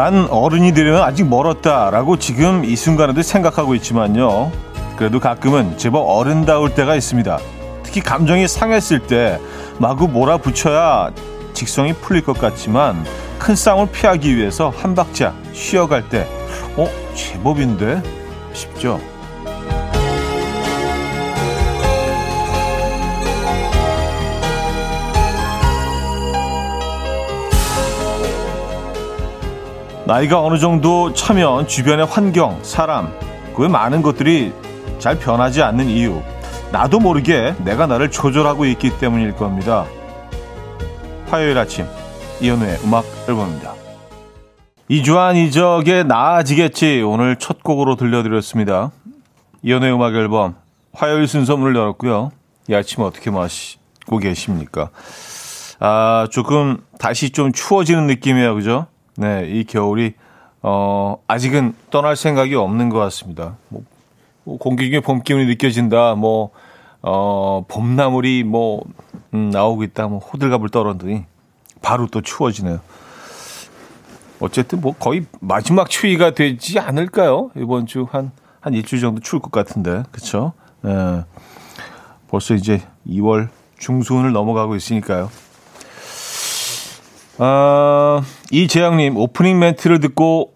난 어른이 되려면 아직 멀었다라고 지금 이 순간에도 생각하고 있지만요. 그래도 가끔은 제법 어른다울 때가 있습니다. 특히 감정이 상했을 때 마구 몰아붙여야 직성이 풀릴 것 같지만 큰 싸움을 피하기 위해서 한 박자 쉬어갈 때 어? 제법인데? 싶죠. 나이가 어느 정도 차면 주변의 환경, 사람, 그 많은 것들이 잘 변하지 않는 이유. 나도 모르게 내가 나를 조절하고 있기 때문일 겁니다. 화요일 아침 이현우의 음악 앨범입니다. 이주한 이적의 나아지겠지 오늘 첫 곡으로 들려드렸습니다. 이현우의 음악 앨범 화요일 순서 문을 열었고요. 이 아침 어떻게 마시고 계십니까? 아 조금 다시 좀 추워지는 느낌이에요, 그죠? 네, 이 겨울이 어, 아직은 떠날 생각이 없는 것 같습니다. 뭐, 뭐 공기 중에 봄 기운이 느껴진다. 뭐 어, 봄나물이 뭐 음, 나오고 있다. 뭐 호들갑을 떨었더니 바로 또 추워지네요. 어쨌든 뭐 거의 마지막 추위가 되지 않을까요? 이번 주 한 한 일주일 정도 추울 것 같은데, 그렇죠? 예. 벌써 이제 2월 중순을 넘어가고 있으니까요. 아, 이재영님, 오프닝 멘트를 듣고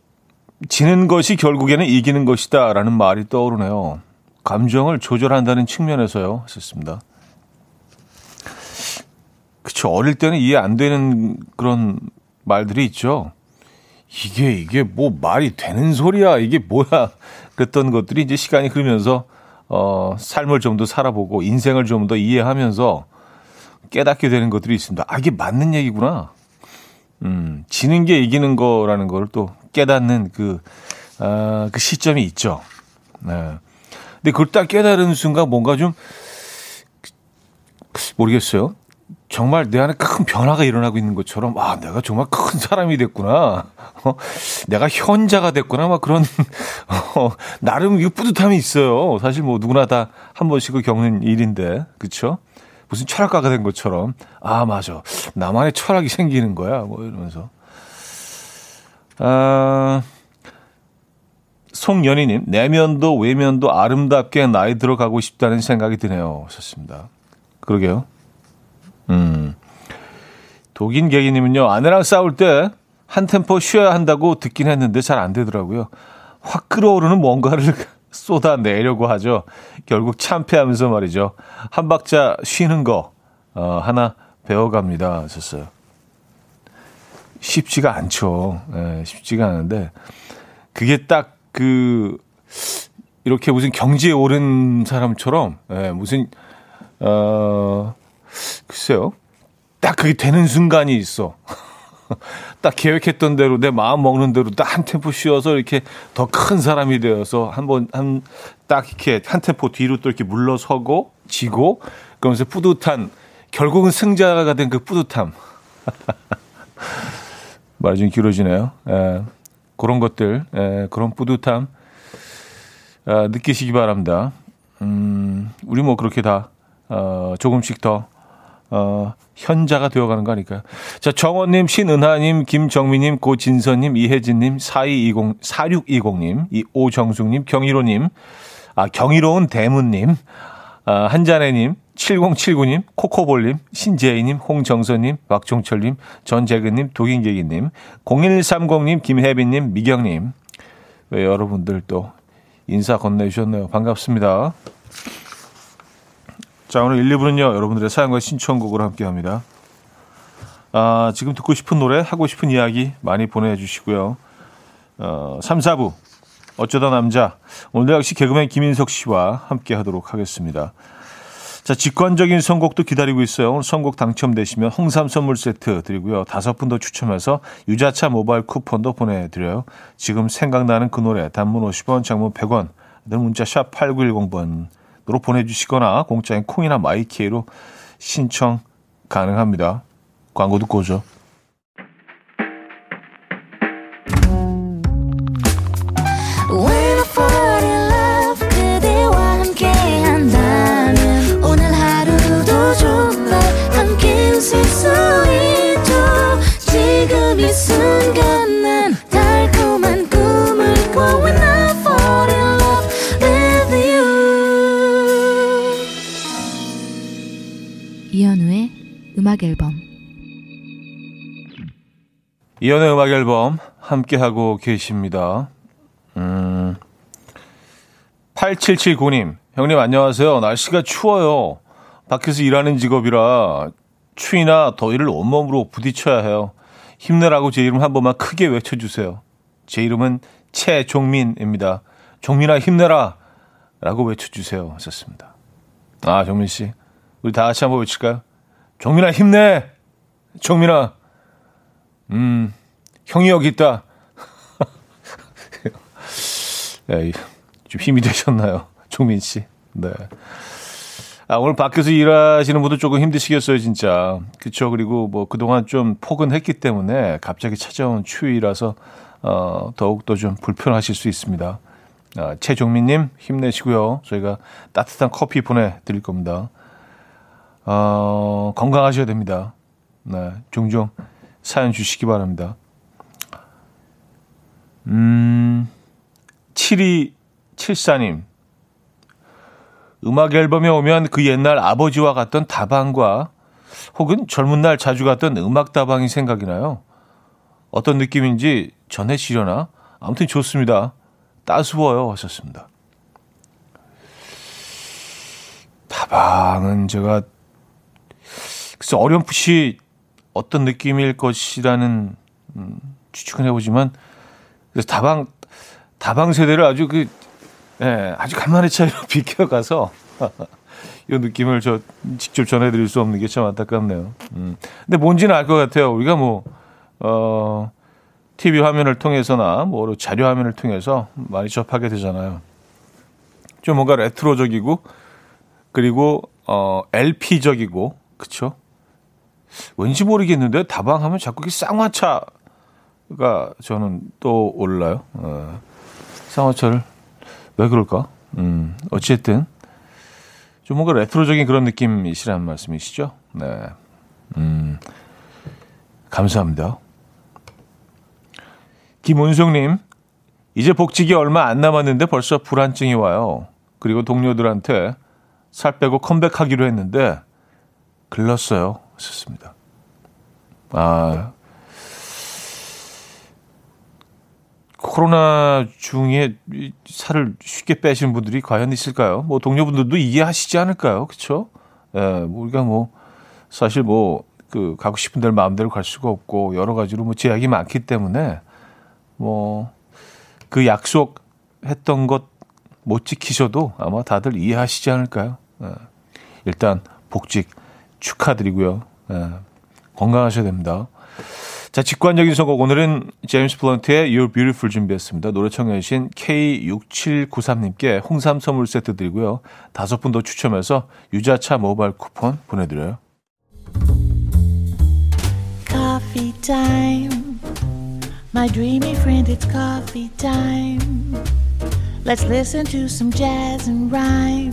지는 것이 결국에는 이기는 것이다 라는 말이 떠오르네요. 감정을 조절한다는 측면에서요. 했었습니다. 그쵸. 어릴 때는 이해 안 되는 그런 말들이 있죠. 이게, 이게 뭐 말이 되는 소리야. 이게 뭐야. 그랬던 것들이 이제 시간이 흐르면서, 어, 삶을 좀 더 살아보고 인생을 좀 더 이해하면서 깨닫게 되는 것들이 있습니다. 아, 이게 맞는 얘기구나. 음, 지는 게 이기는 거라는 걸 또 깨닫는 그, 아, 그 시점이 있죠. 네. 근데 그걸 딱 깨달은 순간 뭔가 좀, 모르겠어요. 정말 내 안에 큰 변화가 일어나고 있는 것처럼, 아, 내가 정말 큰 사람이 됐구나. 어, 내가 현자가 됐구나. 막 그런, 어, 나름 이 뿌듯함이 있어요. 사실 뭐 누구나 다 한 번씩은 겪는 일인데, 그쵸? 무슨 철학가가 된 것처럼 아 맞아. 나만의 철학이 생기는 거야. 뭐 이러면서. 아 송연희님 내면도 외면도 아름답게 나이 들어가고 싶다는 생각이 드네요. 하셨습니다. 그러게요. 음. 독인 계기님은요 아내랑 싸울 때 한 템포 쉬어야 한다고 듣긴 했는데 잘 안 되더라고요. 확 끌어오르는 뭔가를 쏟아내려고 하죠. 결국 참패하면서 말이죠. 한 박자 쉬는 거 어, 하나 배워갑니다. 하셨어요. 쉽지가 않죠. 예, 쉽지가 않은데 그게 딱 그 이렇게 무슨 경지에 오른 사람처럼 예, 무슨 어 글쎄요. 딱 그게 되는 순간이 있어. 딱 계획했던 대로 내 마음 먹는 대로 딱 한 템포 쉬어서 이렇게 더 큰 사람이 되어서 한번 한 딱 이렇게 한 템포 뒤로 또 이렇게 물러서고 지고 그러면서 뿌듯한 결국은 승자가 된 그 뿌듯함. 말이 좀 길어지네요. 에, 그런 것들, 에, 그런 뿌듯함 아, 느끼시기 바랍니다. 음, 우리 뭐 그렇게 다 어, 조금씩 더 어, 현자가 되어가는 거 아닐까요? 자, 정원님, 신은하님, 김정미님, 고진선님, 이혜진님, 4220, 4620님, 이 오정숙님, 경희로님, 아, 경이로운 대문님, 아, 한자네님, 7079님, 코코볼님, 신재희님, 홍정선님, 박종철님, 전재근님, 도긴계기님, 0130님, 김혜빈님, 미경님. 왜 여러분들 또 인사 건네주셨네요. 반갑습니다. 자, 오늘 1, 2부는요, 여러분들의 사연과 신청곡으로 함께 합니다. 아, 지금 듣고 싶은 노래, 하고 싶은 이야기 많이 보내주시고요. 어, 3, 4부, 어쩌다 남자. 오늘 역시 개그맨 김인석 씨와 함께 하도록 하겠습니다. 자, 직관적인 선곡도 기다리고 있어요. 오늘 선곡 당첨되시면 홍삼 선물 세트 드리고요. 다섯 분 더 추첨해서 유자차 모바일 쿠폰도 보내드려요. 지금 생각나는 그 노래, 단문 50원, 장문 100원, 문자 샵 8910번. 으로 보내주시거나 공짜인 콩이나 마이케이로 신청 가능합니다. 광고 듣고 오죠. 음악 앨범 이연의 음악 앨범 함께 하고 계십니다. 음. 8779님, 형님 안녕하세요. 날씨가 추워요. 밖에서 일하는 직업이라 추위나 더위를 온몸으로 부딪혀야 해요. 힘내라고 제 이름 한 번만 크게 외쳐주세요. 제 이름은 최종민입니다. 종민아 힘내라! 라고 외쳐주세요. 하셨습니다. 아, 종민 씨. 우리 다 같이 한번 외칠까요? 종민아 힘내! 종민아! 음, 형이 여기 있다. 야, 좀 힘이 되셨나요? 종민 씨. 네. 아, 오늘 밖에서 일하시는 분들 조금 힘드시겠어요, 진짜. 그쵸. 그리고 뭐 그동안 좀 포근했기 때문에 갑자기 찾아온 추위라서, 어, 더욱더 좀 불편하실 수 있습니다. 아, 최종민님, 힘내시고요. 저희가 따뜻한 커피 보내드릴 겁니다. 어, 건강하셔야 됩니다. 네. 종종 사연 주시기 바랍니다. 음, 7274님. 음악 앨범에 오면 그 옛날 아버지와 갔던 다방과 혹은 젊은 날 자주 갔던 음악 다방이 생각이 나요. 어떤 느낌인지 전해지려나? 아무튼 좋습니다. 따스워요. 하셨습니다. 다방은 제가 그래서 어렴풋이 어떤 느낌일 것이라는 음, 추측은 해보지만 그래서 다방 다방 세대를 아주 그 예, 아주 간만에 차이로 비켜가서 이 느낌을 저 직접 전해드릴 수 없는 게 참 안타깝네요. 음. 근데 뭔지는 알 것 같아요. 우리가 뭐, 어, TV 화면을 통해서나 뭐 자료 화면을 통해서 많이 접하게 되잖아요. 좀 뭔가 레트로적이고 그리고 어, LP적이고 그쵸? 왠지 모르겠는데 다방하면 자꾸 이 쌍화차가 저는 또 올라요. 어, 쌍화차를 왜 그럴까? 음, 어쨌든 좀 뭔가 레트로적인 그런 느낌이시라는 말씀이시죠? 네. 음, 감사합니다. 김은숙님, 이제 복직이 얼마 안 남았는데 벌써 불안증이 와요. 그리고 동료들한테 살 빼고 컴백하기로 했는데 글렀어요. 썼습니다. 아, 코로나 중에 살을 쉽게 빼신 분들이 과연 있을까요? 뭐 동료분들도 이해하시지 않을까요? 그렇죠? 예, 우리가 뭐 사실 뭐 그 가고 싶은 데를 마음대로 갈 수가 없고 여러 가지로 뭐 제약이 많기 때문에 뭐 그 약속했던 것 못 지키셔도 아마 다들 이해하시지 않을까요? 예. 일단 복직 축하드리고요. 예. 건강하셔야 됩니다. 자, 직관적인 선곡. 오늘은 제임스 플런트의 You're Beautiful 준비했습니다. 노래 청해주신 K6793님께 홍삼 선물 세트 드리고요. 다섯 분 더 추첨해서 유자차 모바일 쿠폰 보내드려요. Coffee time. My dreamy friend, it's coffee time. Let's listen to some jazz and rhyme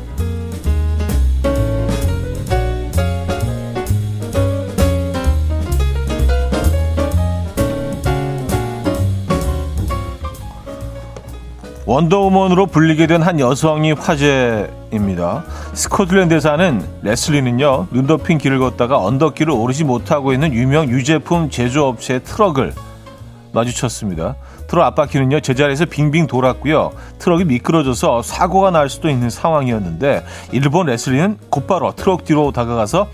원더우먼으로 불리게 된 한 여성이 화제입니다. 스코틀랜드에 사는 레슬리는요, 눈 덮인 길을 걷다가 언덕길을 오르지 못하고 있는 유명 유제품 제조업체의 트럭을 마주쳤습니다. 트럭 앞바퀴는요 제자리에서 빙빙 돌았고요. 트럭이 미끄러져서 사고가 날 수도 있는 상황이었는데 이를 본 레슬리는 곧바로 트럭 뒤로 다가가서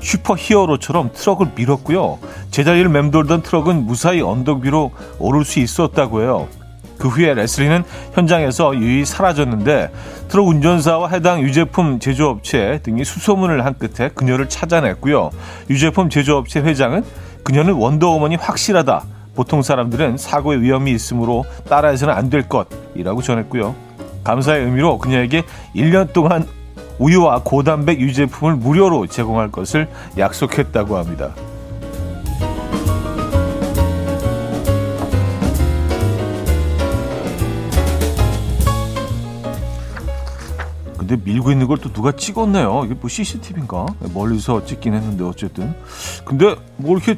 슈퍼 히어로처럼 트럭을 밀었고요. 제자리를 맴돌던 트럭은 무사히 언덕 위로 오를 수 있었다고 해요. 그 후에 레슬링은 현장에서 유유히 사라졌는데 트럭 운전사와 해당 유제품 제조업체 등이 수소문을 한 끝에 그녀를 찾아냈고요. 유제품 제조업체 회장은 그녀는 원더우먼이 확실하다. 보통 사람들은 사고의 위험이 있으므로 따라해서는 안 될 것이라고 전했고요. 감사의 의미로 그녀에게 1년 동안 우유와 고단백 유제품을 무료로 제공할 것을 약속했다고 합니다. 근데 밀고 있는 걸 또 누가 찍었네요. 이게 뭐 CCTV인가? 멀리서 찍긴 했는데 어쨌든. 근데 뭐 이렇게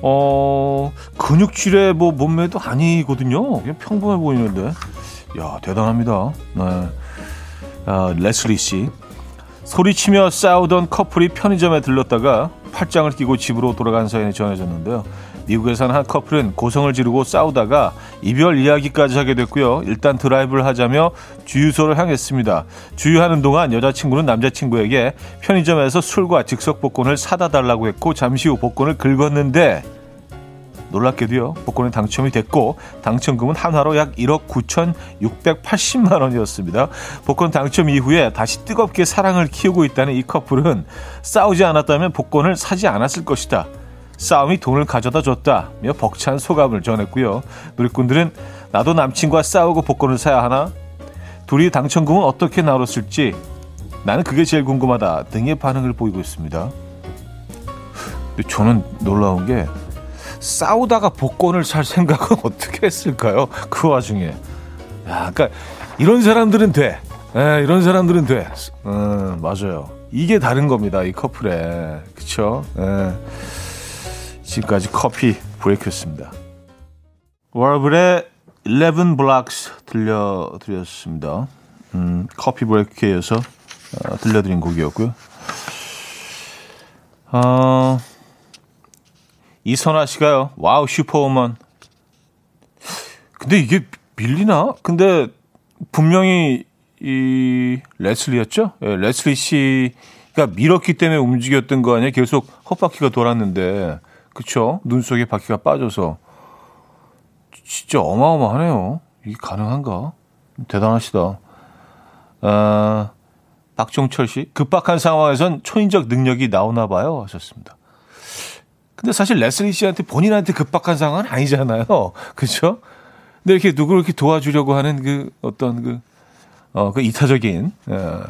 어, 근육질의 뭐 몸매도 아니거든요. 그냥 평범해 보이는데. 야, 대단합니다. 네. 아, 레슬리 씨. 소리치며 싸우던 커플이 편의점에 들렀다가 팔짱을 끼고 집으로 돌아간 사연이 전해졌는데요. 미국에 사는 한 커플은 고성을 지르고 싸우다가 이별 이야기까지 하게 됐고요. 일단 드라이브를 하자며 주유소를 향했습니다. 주유하는 동안 여자친구는 남자친구에게 편의점에서 술과 즉석 복권을 사다 달라고 했고 잠시 후 복권을 긁었는데 놀랍게도요. 복권에 당첨이 됐고 당첨금은 한화로 약 1억 9,680만 원이었습니다. 복권 당첨 이후에 다시 뜨겁게 사랑을 키우고 있다는 이 커플은 싸우지 않았다면 복권을 사지 않았을 것이다. 싸움이 돈을 가져다 줬다며 벅찬 소감을 전했고요. 누리꾼들은 나도 남친과 싸우고 복권을 사야 하나? 둘이 당첨금은 어떻게 나눴을지 나는 그게 제일 궁금하다 등의 반응을 보이고 있습니다. 근데 저는 놀라운 게 싸우다가 복권을 살 생각은 어떻게 했을까요? 그 와중에. 야, 그러니까 이런 사람들은 돼. 에, 이런 사람들은 돼. 음, 맞아요. 이게 다른 겁니다. 이 커플에. 그쵸? 에. 지금까지 커피 브레이크였습니다. Wrabel의 11 Blocks 들려드렸습니다. 음, 커피 브레이크에 이어서 어, 들려드린 곡이었고요. 어, 이선아 씨가요. 와우 슈퍼우먼. 근데 이게 밀리나? 근데 분명히 이 레슬리였죠? 예, 레슬리 씨가 밀었기 때문에 움직였던 거 아니에요? 계속 헛바퀴가 돌았는데 그쵸? 눈 속에 바퀴가 빠져서. 진짜 어마어마하네요. 이게 가능한가? 대단하시다. 아, 박종철 씨. 급박한 상황에선 초인적 능력이 나오나 봐요. 하셨습니다. 근데 사실 레슬리 씨한테 본인한테 급박한 상황은 아니잖아요. 그렇죠? 근데 이렇게 누구를 이렇게 도와주려고 하는 그 어떤 그, 어, 그 이타적인, 예.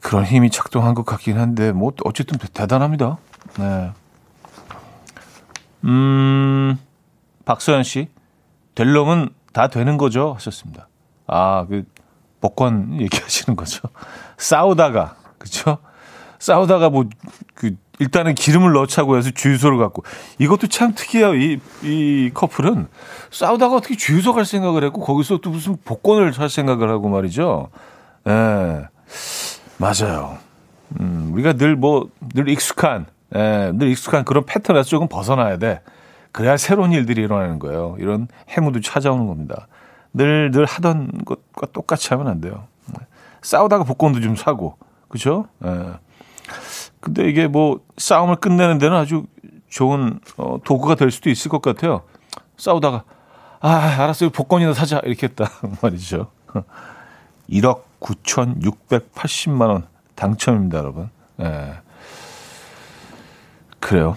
그런 힘이 작동한 것 같긴 한데, 뭐, 어쨌든 대단합니다. 네. 음, 박소연 씨, 될 놈은 다 되는 거죠? 하셨습니다. 아, 그, 복권 얘기하시는 거죠. 싸우다가, 그쵸? 싸우다가 뭐, 그, 일단은 기름을 넣자고 해서 주유소를 갖고. 이것도 참 특이해요. 이, 이 커플은 싸우다가 어떻게 주유소 갈 생각을 했고, 거기서 또 무슨 복권을 살 생각을 하고 말이죠. 예. 네, 맞아요. 음, 우리가 늘 뭐, 늘 익숙한, 예, 늘 익숙한 그런 패턴에서 조금 벗어나야 돼. 그래야 새로운 일들이 일어나는 거예요. 이런 해무도 찾아오는 겁니다. 늘, 늘 하던 것과 똑같이 하면 안 돼요. 싸우다가 복권도 좀 사고, 그죠? 예. 근데 이게 뭐 싸움을 끝내는 데는 아주 좋은 어, 도구가 될 수도 있을 것 같아요. 싸우다가, 아, 알았어요. 복권이나 사자. 이렇게 했다. 말이죠. 1억 9,680만 원 당첨입니다, 여러분. 예. 그래요.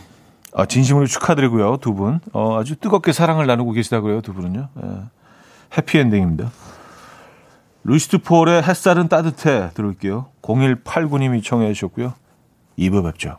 아, 진심으로 축하드리고요, 두 분. 어, 아주 뜨겁게 사랑을 나누고 계시다고요, 두 분은요. 예. 해피엔딩입니다. 루시드 폴의 햇살은 따뜻해 들을게요. 0189님이 청해 주셨고요. 2부 뵙죠.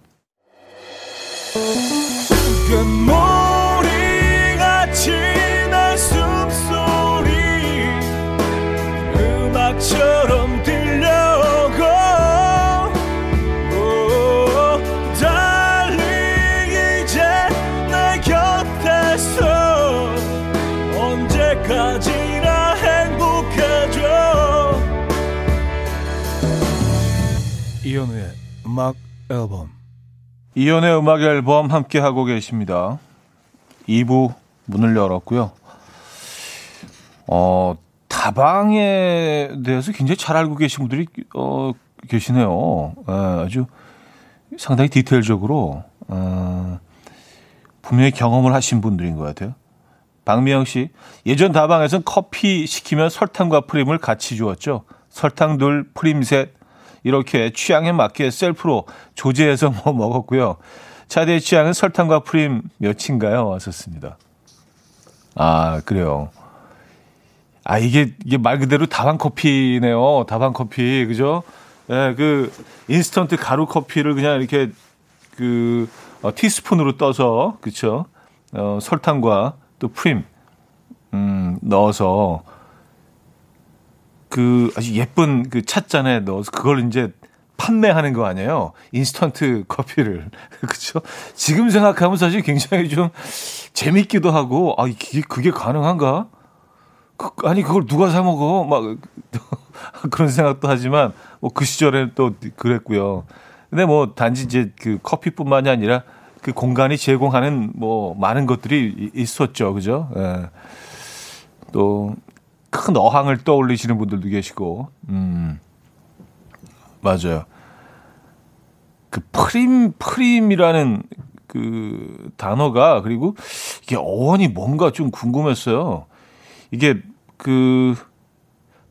음악 앨범 이현우의 음악 앨범 함께 하고 계십니다. 2부 문을 열었고요. 어, 다방에 대해서 굉장히 잘 알고 계신 분들이 어, 계시네요. 예, 아주 상당히 디테일적으로 어, 분명히 경험을 하신 분들인 것 같아요. 박미영 씨, 예전 다방에선 커피 시키면 설탕과 프림을 같이 주었죠. 설탕 둘, 프림 셋, 이렇게 취향에 맞게 셀프로 조제해서 뭐 먹었고요. 차대의 취향은 설탕과 프림 몇인가요? 왔었습니다. 아, 그래요. 아, 이게, 이게 말 그대로 다방 커피네요. 다방 커피. 그죠? 예, 네, 그, 인스턴트 가루 커피를 그냥 이렇게 그, 어, 티스푼으로 떠서, 그쵸? 어, 설탕과 또 프림, 음, 넣어서 그 아주 예쁜 그 찻잔에 넣어서 그걸 이제 판매하는 거 아니에요? 인스턴트 커피를. 그쵸? 지금 생각하면 사실 굉장히 좀 재밌기도 하고, 아, 이게, 그게 가능한가? 그, 아니, 그걸 누가 사 먹어? 막, 그런 생각도 하지만, 뭐, 그 시절에는 또 그랬고요. 근데 뭐, 단지 이제 그 커피뿐만이 아니라 그 공간이 제공하는 뭐, 많은 것들이 있었죠. 그죠? 예. 또, 큰 어항을 떠올리시는 분들도 계시고, 음. 맞아요. 그 프림, 프림이라는 그 단어가, 그리고 이게 어원이 뭔가 좀 궁금했어요. 이게 그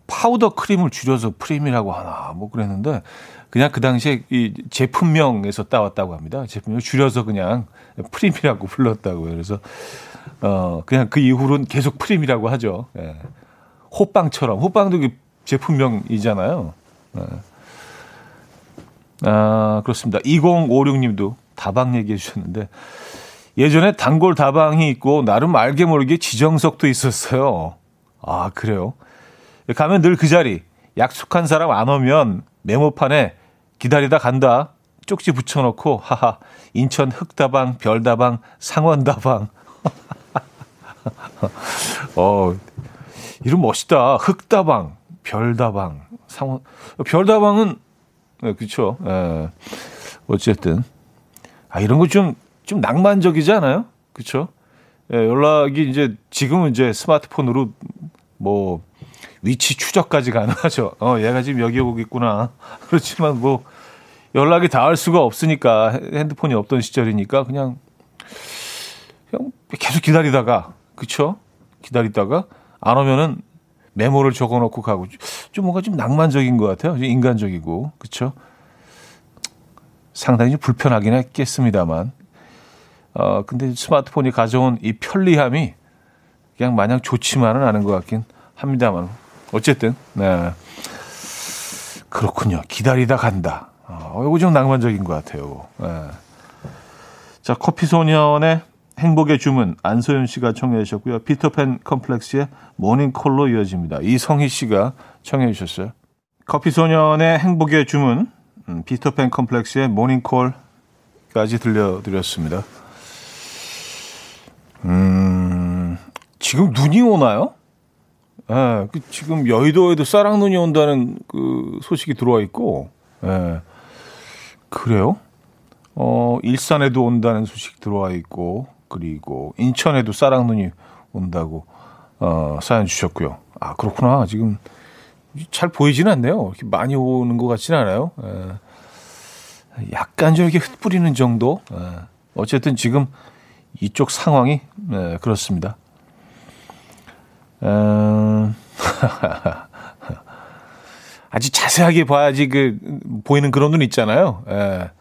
파우더 크림을 줄여서 프림이라고 하나, 뭐 그랬는데, 그냥 그 당시에 이 제품명에서 따왔다고 합니다. 제품명 줄여서 그냥 프림이라고 불렀다고요. 그래서, 어, 그냥 그 이후로는 계속 프림이라고 하죠. 예. 호빵처럼. 호빵도 제품명이잖아요. 예. 아, 그렇습니다. 2056님도 다방 얘기해 주셨는데 예전에 단골 다방이 있고 나름 알게 모르게 지정석도 있었어요. 아, 그래요? 가면 늘 그 자리. 약속한 사람 안 오면 메모판에 기다리다 간다. 쪽지 붙여놓고 하하 인천 흑다방, 별다방, 상원다방. 어 이름 멋있다. 흑다방, 별다방, 상원. 별다방은 네, 그렇죠. 예. 어쨌든 아 이런 거 좀 좀 낭만적이지 않아요? 그렇죠? 예, 연락이 이제 지금은 이제 스마트폰으로 뭐 위치 추적까지 가능하죠. 어, 얘가 지금 여기 오고 있구나. 그렇지만 뭐 연락이 닿을 수가 없으니까 핸드폰이 없던 시절이니까 그냥 그냥 계속 기다리다가 그쵸? 기다리다가 안 오면은 메모를 적어놓고 가고 좀 뭔가 좀 낭만적인 것 같아요. 인간적이고 그렇죠. 상당히 불편하긴 했겠습니다만, 어 근데 스마트폰이 가져온 이 편리함이 그냥 마냥 좋지만은 않은 것 같긴 합니다만 어쨌든 네 그렇군요. 기다리다 간다. 어, 이거 좀 낭만적인 것 같아요. 네. 자 커피 소년의 행복의 주문 안소연 씨가 청해 주셨고요. 피터팬 컴플렉스의 모닝콜로 이어집니다. 이성희 씨가 청해 주셨어요. 커피 소년의 행복의 주문 음, 피터팬 컴플렉스의 모닝콜까지 들려드렸습니다. 음, 지금 눈이 오나요? 예, 네, 그 지금 여의도에도 쌀랑 눈이 온다는 그 소식이 들어와 있고, 예, 네, 그래요? 어, 일산에도 온다는 소식 들어와 있고, 그리고 인천에도 쌀랑눈이 온다고 어, 사연 주셨고요. 아 그렇구나. 지금 잘 보이지는 않네요. 이렇게 많이 오는 것 같지는 않아요. 에. 예. 약간 좀 이렇게 흩뿌리는 정도. 에. 예. 어쨌든 지금 이쪽 상황이 에, 예, 그렇습니다. 아주 자세하게 봐야지 그 보이는 그런 눈 있잖아요. 에.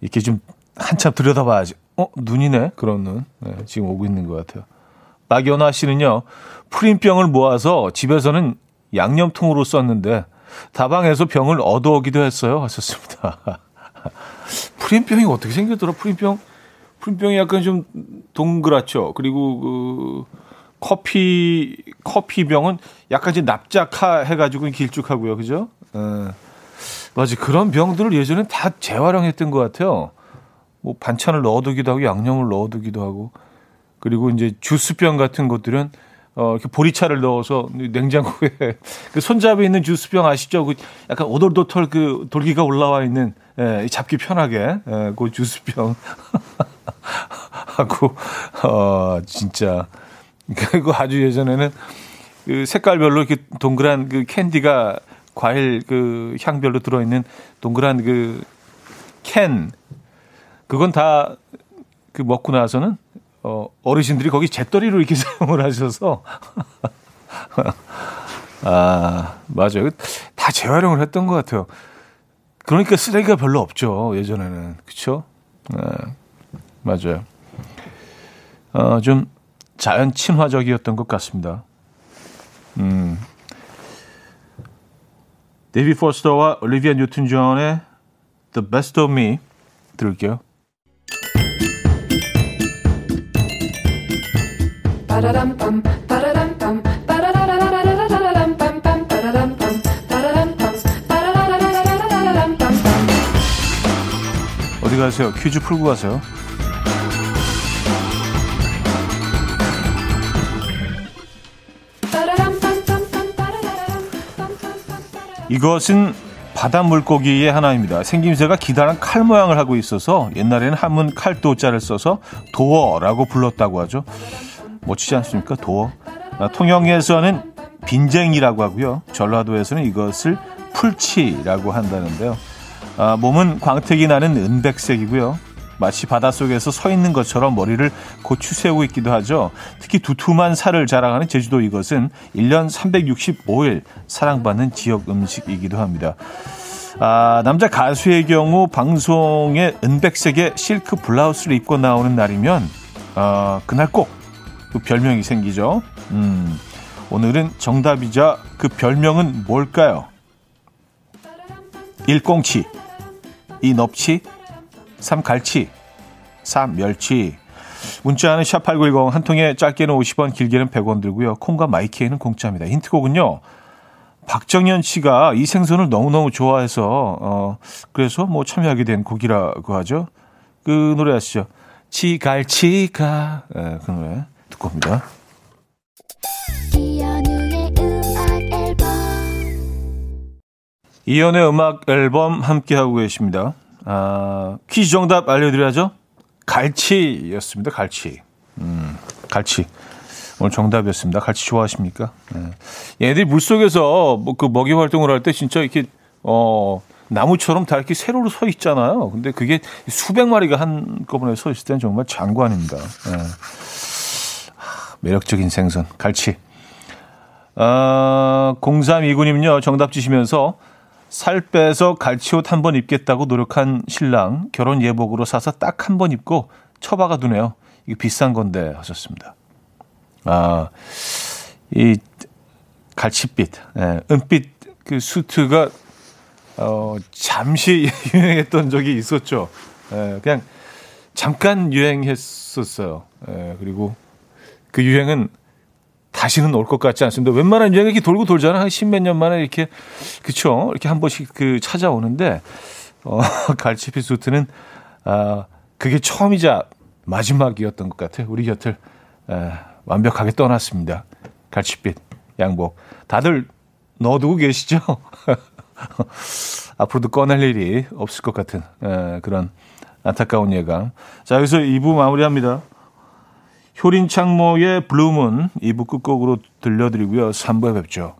이렇게 좀 한참 들여다봐야지. 어, 눈이네. 그런 눈. 네, 지금 오고 있는 것 같아요. 박연아 씨는요, 프린병을 모아서 집에서는 양념통으로 썼는데, 다방에서 병을 얻어오기도 했어요. 하셨습니다. 프린병이 어떻게 생겼더라? 프린병? 프린병이 약간 좀 동그랗죠. 그리고 그, 커피, 커피병은 약간 좀 납작하 해가지고 길쭉하고요. 그죠? 어. 맞아. 그런 병들을 예전에 다 재활용했던 것 같아요. 뭐 반찬을 넣어두기도 하고 양념을 넣어두기도 하고 그리고 이제 주스병 같은 것들은 어 이렇게 보리차를 넣어서 냉장고에 그 손잡이 있는 주스병 아시죠? 그 약간 오돌도털 그 돌기가 올라와 있는 예, 잡기 편하게 예, 그 주스병 하고 어 진짜 그리고 아주 예전에는 그 색깔별로 이렇게 동그란 그 캔디가 과일 그 향별로 들어있는 동그란 그 캔 그건 다 그 먹고 나서는 어, 어르신들이 거기 잿더리로 이렇게 사용을 하셔서 아 맞아요 다 재활용을 했던 것 같아요. 그러니까 쓰레기가 별로 없죠 예전에는 그렇죠? 네, 맞아요. 어, 좀 자연 친화적이었던 것 같습니다. 음. 데이비 포스터와 올리비아 뉴튼 존의 The Best of Me 들을게요. 가세요? 퀴즈 풀고 가세요. 이것은 바다 물고기의 하나입니다. 생김새가 기다란 칼 모양을 하고 있어서 옛날에는 한문 칼도자를 써서 도어라고 불렀다고 하죠. 멋지지 않습니까? 도어. 아, 통영에서는 빈쟁이라고 하고요. 전라도에서는 이것을 풀치라고 한다는데요. 아, 몸은 광택이 나는 은백색이고요. 마치 바닷속에서 서 있는 것처럼 머리를 고추 세우고 있기도 하죠. 특히 두툼한 살을 자랑하는 제주도 이것은 1년 365일 사랑받는 지역 음식이기도 합니다. 아, 남자 가수의 경우 방송에 은백색의 실크 블라우스를 입고 나오는 날이면 아, 그날 꼭 그 별명이 생기죠. 음, 오늘은 정답이자 그 별명은 뭘까요? 1공치, 2넙치, 3갈치, 3멸치. 문자는 샵8910 한 통에 짧게는 50원, 길게는 100원 들고요. 콩과 마이키에는 공짜입니다. 힌트곡은요. 박정현 씨가 이 생선을 너무너무 좋아해서 어 그래서 뭐 참여하게 된 곡이라고 하죠. 그 노래 아시죠? 치갈치가 네, 그 노래 옵니다. 이연의 음악 앨범 함께 하고 계십니다. 아, 퀴즈 정답 알려드려야죠. 갈치였습니다. 갈치. 음, 갈치. 오늘 정답이었습니다. 갈치 좋아하십니까? 네. 얘들이 물 속에서 뭐 그 먹이 활동을 할 때 진짜 이렇게 어 나무처럼 다 이렇게 세로로 서 있잖아요. 근데 그게 수백 마리가 한꺼번에 서 있을 때는 정말 장관입니다. 네. 매력적인 생선 갈치. 아, 0329님요 정답 주시면서 살 빼서 갈치옷 한 번 입겠다고 노력한 신랑 결혼 예복으로 사서 딱 한 번 입고 처박아 두네요. 이게 비싼 건데 하셨습니다. 아, 이 갈치빛, 예, 은빛 그 수트가 어, 잠시 유행했던 적이 있었죠. 예, 그냥 잠깐 유행했었어요. 예, 그리고 그 유행은 다시는 올 것 같지 않습니다. 웬만한 유행이 이렇게 돌고 돌잖아. 한 십몇 년 만에 이렇게, 그쵸. 이렇게 한 번씩 그 찾아오는데, 어, 갈치피 수트는, 아, 그게 처음이자 마지막이었던 것 같아요. 우리 곁을, 에, 완벽하게 떠났습니다. 갈치빛 양복. 다들 넣어두고 계시죠? 앞으로도 꺼낼 일이 없을 것 같은 에, 그런 안타까운 예감. 자, 여기서 2부 마무리합니다. 효린 창모의 블루문 2부 끝곡으로 들려드리고요. 3부에 뵙죠.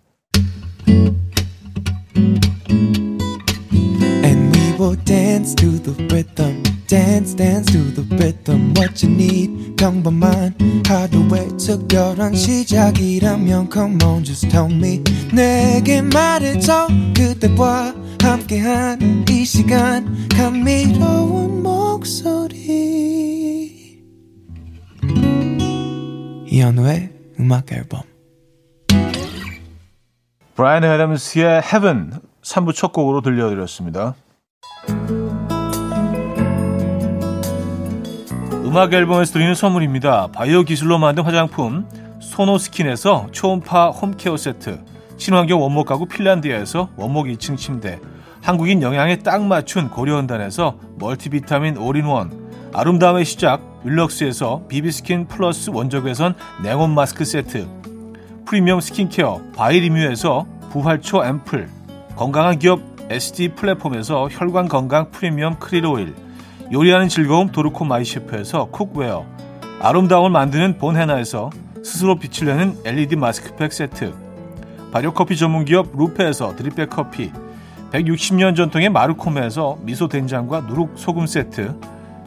Dance to the rhythm. dance dance to the rhythm what you need 평범한 하루의 특별한 시작이라면 come on just tell me 내게 말해줘 그대와 함께한 이 시간 감미로운 목소리 이현우의 음악 앨범 브라이언 애덤스의 Heaven 3부 첫 곡으로 들려드렸습니다. 음악 앨범에서 드리는 선물입니다. 바이오 기술로 만든 화장품 소노스킨에서 초음파 home care 세트 친환경 원목 가구 핀란드에서 원목 2층 침대 한국인 영양에 딱 맞춘 고려원단에서 멀티비타민 올인원 아름다움의 시작 윌럭스에서 비비스킨 플러스 원적외선 냉온 마스크 세트 프리미엄 스킨케어 바이리뮤에서 부활초 앰플 건강한 기업 SD 플랫폼에서 혈관 건강 프리미엄 크릴 오일 요리하는 즐거움 도르코 마이셰프에서 cookware 아름다움을 만드는 본헤나에서 스스로 빛을 내는 LED 마스크팩 세트 발효커피 전문기업 루페에서 drip bag 커피 160년 전통의 마르코메에서 미소 된장과 누룩 소금 세트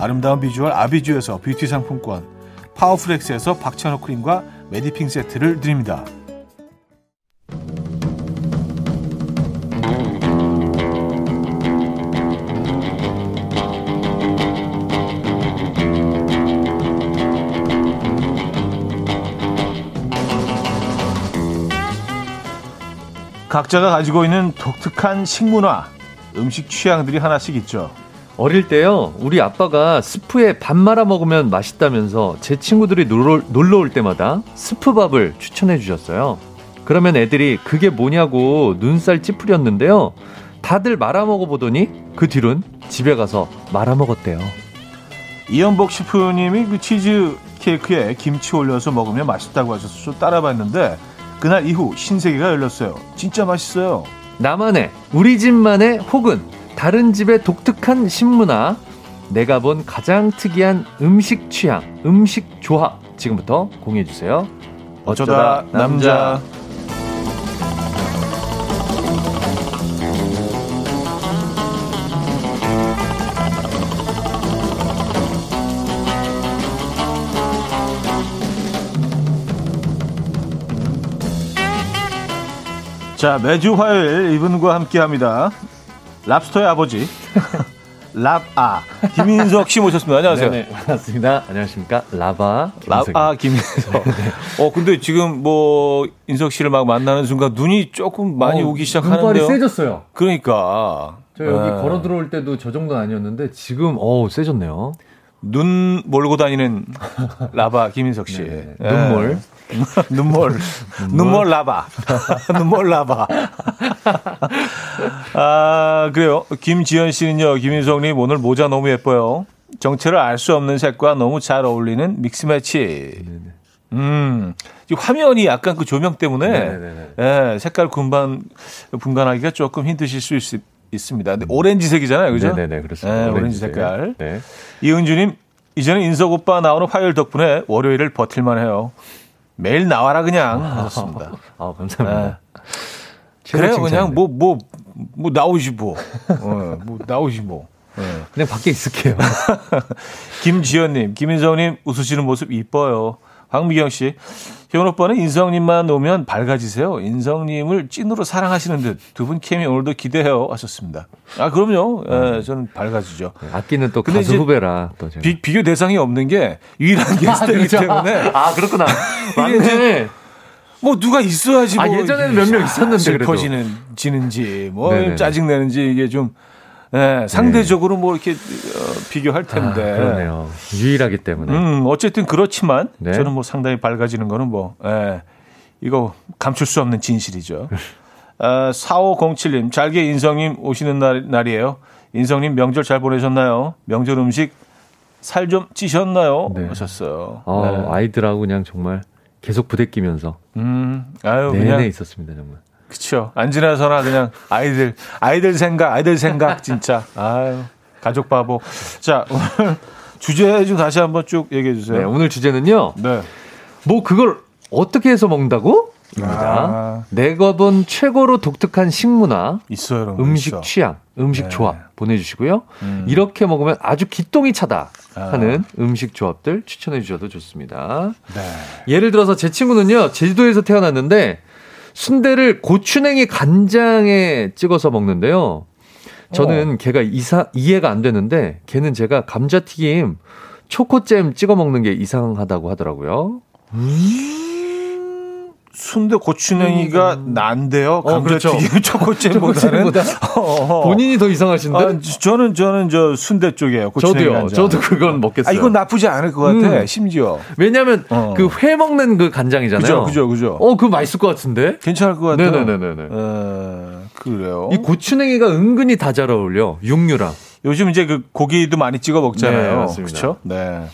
아름다운 비주얼 아비주에서 뷰티 상품권, 파워풀렉스에서 박찬호 크림과 매디핑 세트를 드립니다. 각자가 가지고 있는 독특한 식문화, 음식 취향들이 하나씩 있죠. 어릴 때요, 우리 아빠가 스프에 밥 말아 먹으면 맛있다면서 제 친구들이 놀러, 올 때마다 스프밥을 추천해 주셨어요. 그러면 애들이 그게 뭐냐고 눈살 찌푸렸는데요. 다들 말아 먹어보더니 그 뒤론 집에 가서 말아 먹었대요. 이연복 셰프님이 그 치즈 케이크에 김치 올려서 먹으면 맛있다고 하셔서 좀 따라봤는데 그날 이후 신세계가 열렸어요. 진짜 맛있어요. 나만의 우리 집만의 혹은 다른 집의 독특한 신문화 내가 본 가장 특이한 음식 취향 음식 조합 지금부터 공유해 주세요. 어쩌다, 어쩌다 남자. 남자. 자, 매주 화요일 이분과 함께 합니다. 랍스터의 아버지. 랍아 김인석 씨 모셨습니다. 안녕하세요. 네 반갑습니다. 안녕하십니까. 라바 랍아 김인석. 네. 어 근데 지금 뭐 인석 씨를 막 만나는 순간 눈이 조금 많이 어, 오기 시작하는데요. 눈발이 세졌어요. 그러니까 저 여기 네. 걸어 들어올 때도 저 정도는 아니었는데 지금 어 세졌네요. 눈 몰고 다니는 라바 김인석 씨. 네, 네. 눈물. 눈물. 눈물 라바. 눈물 라바. 아, 그래요. 김지현 씨는요, 김인석님 오늘 모자 너무 예뻐요. 정체를 알 수 없는 색과 너무 잘 어울리는 믹스 매치. 음, 화면이 약간 그 조명 때문에 예, 색깔 분반 분간하기가 조금 힘드실 수 있, 있습니다. 근데 오렌지색이잖아요, 그죠? 네네 그렇습니다. 예, 오렌지 색깔. 네. 이은주님, 이제는 인석 오빠 나오는 화요일 덕분에 월요일을 버틸만해요. 매일 나와라 그냥 하셨습니다. 아 감사합니다. 네. 그래요 그냥 뭐뭐 뭐 뭐, 뭐 나오시 뭐, 어, 뭐 나오시 뭐. 네. 그냥 밖에 있을게요. 김지연님, 김인성님 웃으시는 모습 이뻐요. 황미경 씨, 효원 오빠는 인성님만 오면 밝아지세요. 인성님을 찐으로 사랑하시는 듯 두 분 케미 오늘도 기대해요 하셨습니다. 아 그럼요. 예, 저는 밝아지죠. 네, 악기는 또 가수 후배라 또. 비, 비교 대상이 없는 게 유일한 게스트이기 아, 때문에. 아 그렇구나. 맞네. 뭐 누가 있어야지. 아, 뭐 예전에는 몇 명 있었는데 슬퍼지는 지는지 뭐 짜증 내는지 이게 좀 네, 상대적으로 네. 뭐 이렇게 어, 비교할 텐데. 아, 그러네요. 유일하기 때문에. 음, 어쨌든 그렇지만 네. 저는 뭐 상당히 밝아지는 거는 뭐, 예, 이거 감출 수 없는 진실이죠. 아, 4507님, 잘게 인성님 오시는 날, 날이에요. 인성님 명절 잘 보내셨나요? 명절 음식 살 좀 찌셨나요? 네. 하셨어요. 어, 네. 아이들하고 그냥 정말 계속 부대끼면서. 음, 아유, 내내 그냥 있었습니다, 정말. 그쵸. 안 지나서나 그냥 아이들, 아이들 생각, 아이들 생각, 진짜. 아유, 가족 바보. 자, 오늘 주제 좀 다시 한번 쭉 얘기해 주세요. 네, 오늘 주제는요. 네. 뭐 그걸 어떻게 해서 먹는다고? 입니다. 아. 내가 본 최고로 독특한 식문화, 있어요, 음식 있어. 취향, 음식 네. 조합 보내주시고요. 음. 이렇게 먹으면 아주 기똥이 차다 하는 아. 음식 조합들 추천해 주셔도 좋습니다. 네. 예를 들어서 제 친구는요 제주도에서 태어났는데 순대를 고추냉이 간장에 찍어서 먹는데요. 저는 어. 걔가 이사, 이해가 안 되는데 걔는 제가 감자튀김 초코잼 찍어 먹는 게 이상하다고 하더라고요. 음. 순대 고추냉이가 음. 난데요. 어, 그렇죠. 초코잼보다는 어, 어. 본인이 더 이상하신데? 아, 저는 저는 저 순대 쪽이에요. 저도요. 저도 그건 먹겠어요. 아, 이건 나쁘지 않을 것 같아. 음. 심지어. 왜냐하면 어. 그회 먹는 그 간장이잖아요. 그죠, 그죠, 그죠. 어, 그거 맛있을 것 같은데? 괜찮을 것 같아요. 네네네네. 어, 그래요. 이 고추냉이가 은근히 다 잘 어울려. 육류랑. 요즘 이제 그 고기도 많이 찍어 먹잖아요. 네, 그렇죠? 네.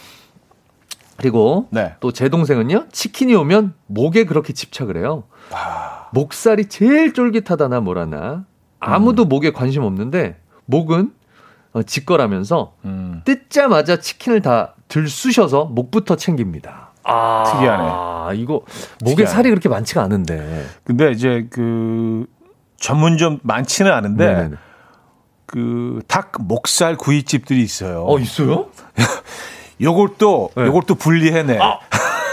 그리고 네. 또제 동생은요 치킨이 오면 목에 그렇게 집착을 해요. 아... 목살이 제일 쫄깃하다나 뭐라나 아무도 음. 목에 관심 없는데 목은 어, 직거라면서 음. 뜯자마자 치킨을 다 들쑤셔서 목부터 챙깁니다. 아, 특이하네. 아, 이거 목에 특이하네. 살이 그렇게 많지가 않은데. 근데 이제 그 전문점 많지는 않은데 그 닭 목살 구이집들이 있어요. 어, 있어요? 요것도 네. 요것도 분리해내. 아,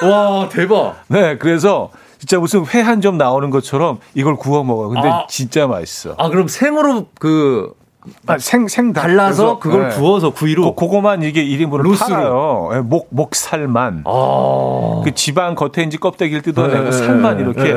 와 대박. 네, 그래서 진짜 무슨 회 한 점 나오는 것처럼 이걸 구워 먹어요. 근데 아, 진짜 맛있어. 아 그럼 생으로 그 아, 생, 생 달라서 그걸 네. 구워서 구이로. 그, 그거만 이게 1인분을 로스로. 팔아요. 네, 목, 목살만. 아. 그 지방 겉에 인지 껍데기를 뜯어내고 네, 살만 이렇게.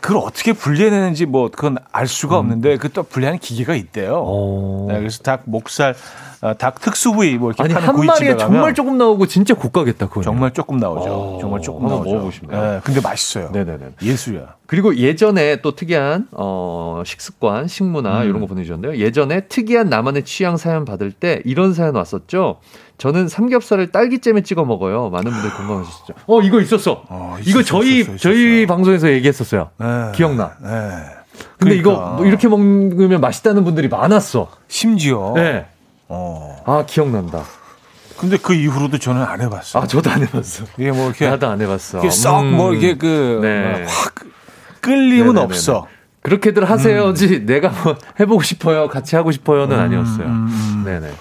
그걸 어떻게 분리해내는지 뭐 그건 알 수가 음. 없는데 그또 분리하는 기계가 있대요. 오. 네, 그래서 닭 목살, 어, 닭 특수 부위 뭐 이렇게 아니, 파는 한 마리에 정말 조금 나오고 진짜 고가겠다. 그거 정말 조금 나오죠. 오. 정말 조금 나오죠. 먹어보시면. 네, 근데 맛있어요. 네네네. 예술이야. 그리고 예전에 또 특이한 어, 식습관, 식문화 음. 이런 거 보내주셨는데요. 예전에 특이한 나만의 취향 사연 받을 때 이런 사연 왔었죠. 저는 삼겹살을 딸기잼에 찍어 먹어요. 많은 분들 공감하셨죠. 어, 이거 있었어. 어, 있었어 이거 저희 있었어, 있었어. 저희 방송에서 얘기했었어요. 네, 기억나. 네. 근데 그러니까. 이거 뭐 이렇게 먹으면 맛있다는 분들이 많았어. 심지어. 네. 어. 아, 기억난다. 근데 그 이후로도 저는 안 해봤어. 아, 저도 안 해봤어. 이게 뭐 이렇게 나도 안 해봤어. 이게 썩뭐 음. 이게 그 네. 확 끌림은 네네네네. 없어. 그렇게들 하세요지 음. 내가 뭐 해보고 싶어요, 같이 하고 싶어요는 음, 아니었어요. 음, 음. 네네.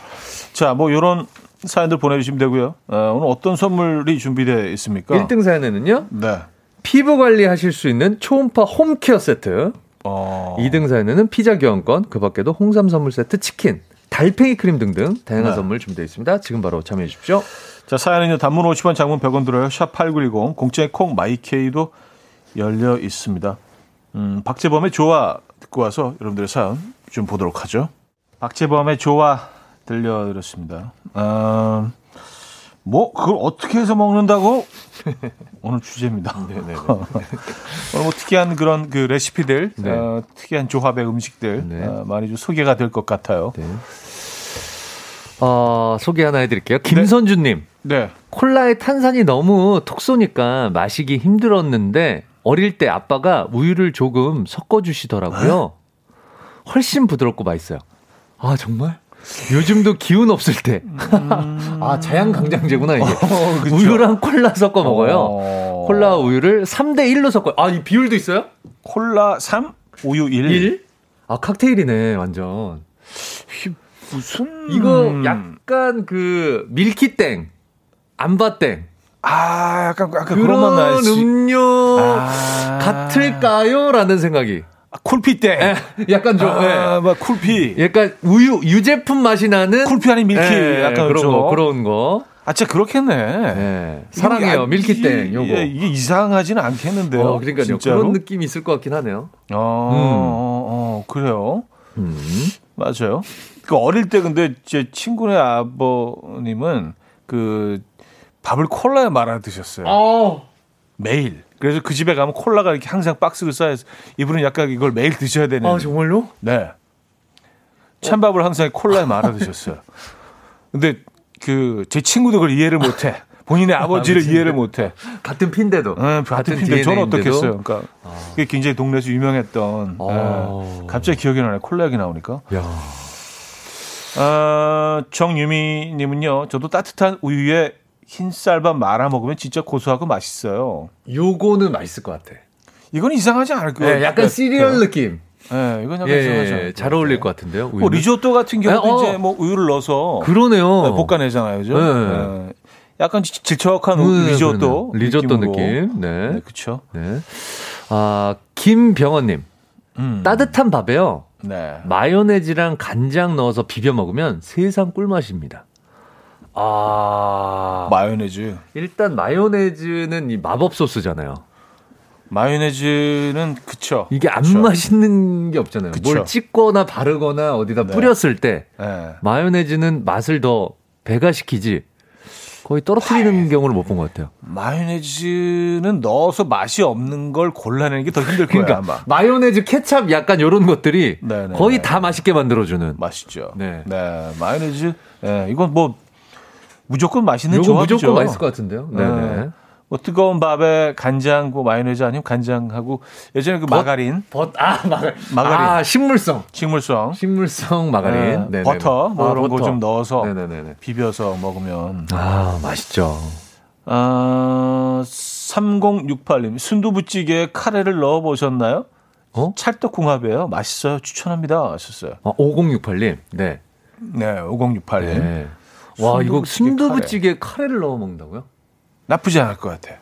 자, 뭐 이런 사연들 보내주시면 되고요. 어, 오늘 어떤 선물이 준비되어 있습니까? 1등 사연에는요. 네. 피부 관리하실 수 있는 초음파 홈케어 세트. 어... 2등 사연에는 피자 교환권, 그 밖에도 홍삼 선물 세트, 치킨, 달팽이 크림 등등 다양한 네. 선물 준비되어 있습니다. 지금 바로 참여해 주십시오. 자, 사연은요. 단문 50원, 장문 100원 들어요. 샵 8910, 공짜의 콩, 마이케이도 열려 있습니다. 음, 박재범의 좋아 듣고 와서 여러분들의 사연 좀 보도록 하죠. 박재범의 좋아 들려드렸습니다. 어, 뭐 그걸 어떻게 해서 먹는다고 오늘 주제입니다. 네네 오늘 뭐 특이한 그런 그 레시피들, 네. 어, 특이한 조합의 음식들 네. 어, 많이 좀 소개가 될 것 같아요. 네. 어, 소개 하나 해드릴게요. 김선주님. 네. 네. 콜라에 탄산이 너무 톡 쏘니까 마시기 힘들었는데 어릴 때 아빠가 우유를 조금 섞어주시더라고요. 네? 훨씬 부드럽고 맛있어요. 아 정말? 요즘도 기운 없을 때. 음... 아, 자양강장제구나, 이게. 어, 우유랑 콜라 섞어 먹어요. 어... 콜라 우유를 3대1로 섞어요. 아, 이 비율도 있어요? 콜라 3, 우유 1. 1? 아, 칵테일이네, 완전. 무슨. 이거 약간 그 밀키땡, 암바땡. 아, 약간, 약간 그런, 그런 음료 아... 같을까요? 라는 생각이. 아, 쿨피 때. 에, 약간 좀, 아, 예. 뭐 쿨피. 약간 우유, 유제품 맛이 나는. 쿨피 아닌 밀키. 에, 약간 그런 거, 그런 거. 아, 진짜 그렇겠네. 네. 사랑해요, 아, 밀키땡, 요거. 이게, 이게 이상하지는 않겠는데요. 어, 그러니까요. 진짜로? 그런 느낌이 있을 것 같긴 하네요. 어, 음. 어, 어 그래요. 음. 맞아요. 그 어릴 때 근데 제 친구네 아버님은 그 밥을 콜라에 말아 드셨어요. 어. 매일. 그래서 그 집에 가면 콜라가 이렇게 항상 박스로 쌓여서 이분은 약간 이걸 매일 드셔야 되는. 아 정말요? 네. 찬밥을 항상 콜라에 말아 드셨어요. 근데 그 제 친구도 그걸 이해를 못해. 본인의 아버지를 이해를 못해. 같은 핀데도. 네, 같은, 같은 핀데 저는 어떻겠어요. 그러니까 아. 그게 굉장히 동네에서 유명했던. 아. 네. 갑자기 기억이 나네. 콜라 얘기 나오니까. 야. 어, 정유미님은요. 저도 따뜻한 우유에 흰 쌀밥 말아 먹으면 진짜 고소하고 맛있어요. 요거는 맛있을 것 같아. 이건 이상하지 않을 거예요. 네, 약간 시리얼 느낌. 네, 이건 약간 예, 이상하죠. 예, 잘 어울릴 것 같은데요. 뭐 리조또 같은 경우도 네, 어. 이제 뭐 우유를 넣어서 그러네요. 네, 볶아내잖아요, 그죠? 네. 네. 약간 질척한 음, 리조또, 리조또 느낌. 네, 네 그렇죠. 네. 아 김병원님, 음. 따뜻한 밥에요. 네. 마요네즈랑 간장 넣어서 비벼 먹으면 세상 꿀맛입니다. 아. 마요네즈. 일단 마요네즈는 이 마법 소스잖아요. 마요네즈는 그쵸. 이게 안 그쵸. 맛있는 게 없잖아요. 그쵸. 뭘 찍거나 바르거나 어디다 네. 뿌렸을 때 네. 마요네즈는 맛을 더 배가시키지 거의 떨어뜨리는 마요... 경우를 못 본 것 같아요. 마요네즈는 넣어서 맛이 없는 걸 골라내는 게 더 힘들 거예요. 그러니까 아마. 마요네즈, 케찹 약간 이런 것들이 네네. 거의 다 맛있게 만들어주는. 맛있죠. 네. 네. 마요네즈. 네. 이건 뭐 무조건 맛있는 조합이죠. 무조건 맛있을 것 같은데요. 네. 네. 뭐 뜨거운 밥에 간장, 뭐 마요네즈 아니면 간장하고 예전에 그 버, 마가린, 버, 아 마가린, 마가린, 아 식물성, 식물성, 식물성 마가린, 네. 버터 뭐 아, 이런 거 좀 넣어서 네네네. 비벼서 먹으면 아 맛있죠. 아 3068님 순두부찌개에 카레를 넣어 보셨나요? 어? 찰떡궁합이에요. 맛있어요. 추천합니다. 하셨어요. 아, 5068님, 네. 네, 5068님. 네. 와, 이거 순두부찌개 카레. 를 넣어 먹는다고요? 나쁘지 않을 것 같아.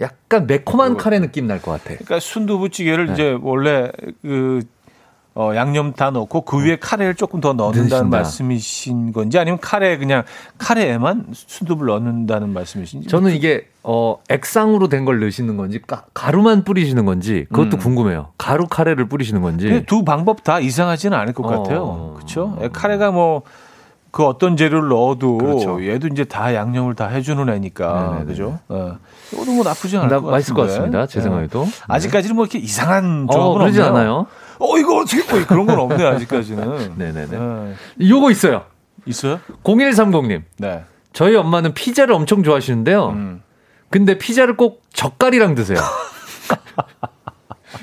약간 매콤한 카레 느낌 날 것 같아. 그러니까 순두부찌개를 네. 이제 원래 그 어, 양념 다 넣고 그 위에 카레를 조금 더 넣는다는 넣으신다. 말씀이신 건지 아니면 카레 그냥 카레에만 순두부를 넣는다는 말씀이신지 저는 이게 어 액상으로 된 걸 넣으시는 건지 가, 루만 뿌리시는 건지 그것도 음. 궁금해요. 가루 카레를 뿌리시는 건지 두 방법 다 이상하지는 않을 것 어. 같아요. 그렇죠? 카레가 뭐 그 어떤 재료를 넣어도 그렇죠. 얘도 이제 다 양념을 다 해주는 애니까 네네네. 그죠? 어. 이것도 뭐 나쁘지 않을 것 같은데. 맛있을 것 같습니다. 제 네. 생각에도. 네. 아직까지는 뭐 이렇게 이상한 어, 조합은 어, 그러지 없나요? 않아요? 어 이거 어떻게 뭐 그런 건 없네 아직까지는. 네네네. 네. 요거 있어요. 있어요? 0130님. 네. 저희 엄마는 피자를 엄청 좋아하시는데요. 음. 근데 피자를 꼭 젓갈이랑 드세요.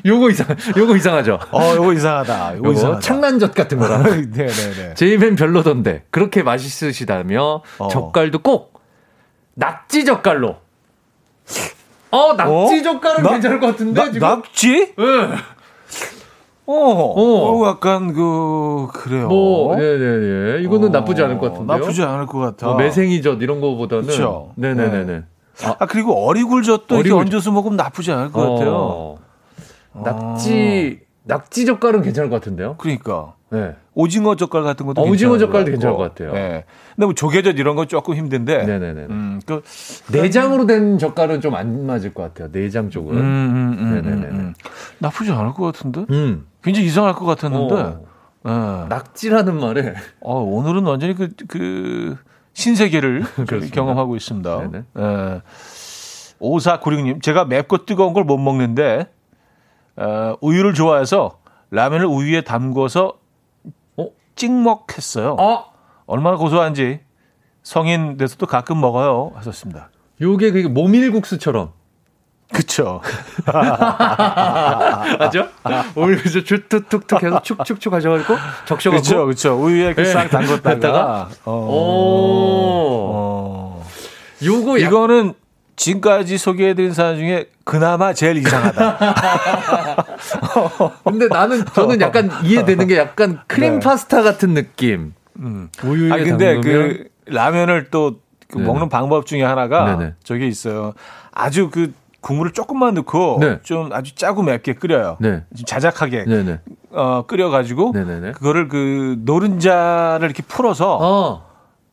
요거 이상, 요거 이상하죠? 어, 요거 이상하다. 요거, 요거 이상하다. 창란젓 같은 거라. 네네네. 제 입엔 별로던데. 그렇게 맛있으시다며 어. 젓갈도 꼭 낙지 젓갈로. 어, 낙지 어? 젓갈은 나, 괜찮을 것 같은데, 나, 지금? 낙지? 예. 네. 어, 어, 약간 그 그래요. 뭐, 네네네. 이거는 어, 나쁘지 않을 것 같은데요. 나쁘지 않을 것 같아. 뭐 매생이젓 이런 거보다는. 그렇죠. 네네네네. 네. 아, 아, 그리고 어리굴젓도 어리굴... 이렇게 얹어서 먹으면 나쁘지 않을 것 같아요. 어. 낙지 낙지 젓갈은 괜찮을 것 같은데요. 그러니까. 네. 오징어 젓갈 같은 것도 어, 오징어 젓갈도 괜찮을 것 같아요. 네. 근데 뭐 조개젓 이런 건 조금 힘든데. 네네네. 음, 그 내장으로 된 젓갈은 좀 안 맞을 것 같아요. 내장 쪽은. 음, 음, 음, 네네네. 음, 음. 나쁘지 않을 것 같은데. 음. 굉장히 이상할 것 같았는데. 어. 네. 낙지라는 말에. 어, 오늘은 완전히 그, 그 신세계를 경험하고 있습니다. 네네. 네. 5496님, 제가 맵고 뜨거운 걸 못 먹는데 어, 우유를 좋아해서 라면을 우유에 담궈서 어? 찍먹했어요. 어? 얼마나 고소한지 성인 돼서도 가끔 먹어요. 하셨습니다. 요게 그 모밀국수처럼. 그쵸. 맞죠? 모밀국수 툭툭툭 해서 축축축 하셔가지고 적셔가지고. 그쵸, 그쵸. 우유에 그싹 담궜다가. 어. 오. 어. 요거 약... 이거는 지금까지 소개해드린 사람 중에 그나마 제일 이상하다. 근데 나는 저는 약간 이해되는 게 약간 크림 네. 파스타 같은 느낌. 음. 우유에 아 근데 담그면? 그 라면을 또 그 먹는 방법 중에 하나가 네네. 저게 있어요. 아주 그 국물을 조금만 넣고 네. 좀 아주 짜고 맵게 끓여요. 네. 좀 자작하게 네네. 어 끓여가지고 네네네. 그거를 그 노른자를 이렇게 풀어서 어.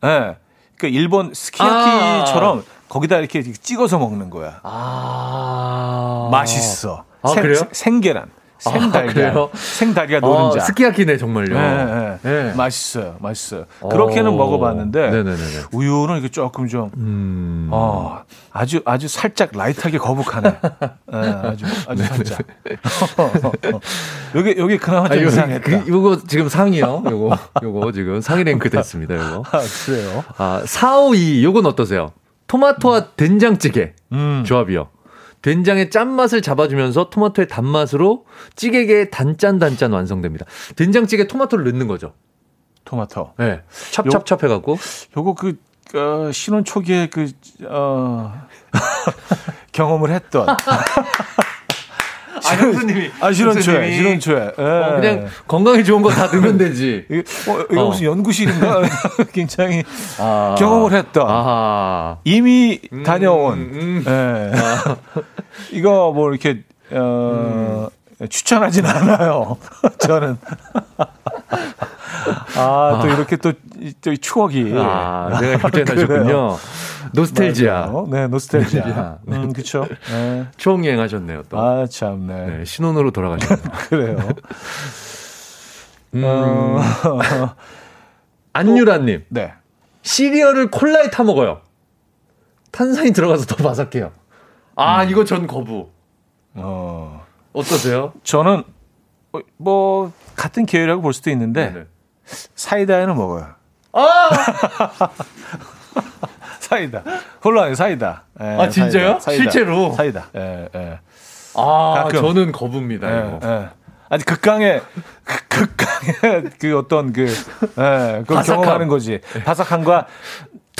네. 그 일본 스키야키처럼 아. 거기다 이렇게 찍어서 먹는 거야. 아. 맛있어. 아, 생, 그래요? 생계란. 생달걀. 아, 생달걀 노른자. 어, 스키야키네, 정말요. 네, 네. 네. 맛있어요. 맛있어요. 그렇게는 오. 먹어봤는데, 네네네. 우유는 이게 조금 좀, 음. 어, 아주, 아주 살짝 라이트하게 거북하네. 네, 아주, 아주 살짝. 여기, 여기 그나마 좀 아, 이상했다. 그, 요거 지금 상이요. 요거, 요거 지금 상위 랭크 됐습니다, 요거. 아, 그래요? 아, 452, 요건 어떠세요? 토마토와 된장찌개 음. 조합이요. 된장의 짠맛을 잡아주면서 토마토의 단맛으로 찌개의 단짠 단짠 완성됩니다. 된장찌개 토마토를 넣는 거죠. 토마토. 네. 찹찹찹 해갖고. 요거 그, 어, 신혼 초기에 그, 어, 경험을 했던. 아, 형수님이. 아, 실온초에, 실온초에. 예. 어, 그냥 건강에 좋은 거 다 넣으면 되지. 어, 이거 어. 무슨 연구실인가? 굉장히 아. 경험을 했던. 아하. 이미 음, 다녀온. 음, 음. 예. 아. 이거 뭐 이렇게, 어, 음. 추천하진 않아요. 저는. 아, 또 아. 이렇게 또, 또 추억이. 아, 내가 그때 나셨군요. 노스텔지아. 네, 노스텔지아. 네. 음, 그쵸. 네. 추억여행 하셨네요, 또. 아, 참, 네. 네 신혼으로 돌아가셨네요. 그래요. 음. 어... 안유라님. 네. 시리얼을 콜라에 타 먹어요. 탄산이 들어가서 더 바삭해요. 아, 음. 이거 전 거부. 어. 어떠세요? 저는, 어, 뭐, 같은 계열이라고 볼 수도 있는데, 네네. 사이다에는 먹어요. 아! 사이다. 홀로 사이다. 예, 아 진짜요? 사이다. 실제로? 사이다. 예, 예. 아 가끔. 저는 거부입니다. 예, 예. 아니 극강의 극강의 그 어떤 그 예, 그걸 경험하는 거지. 바삭함과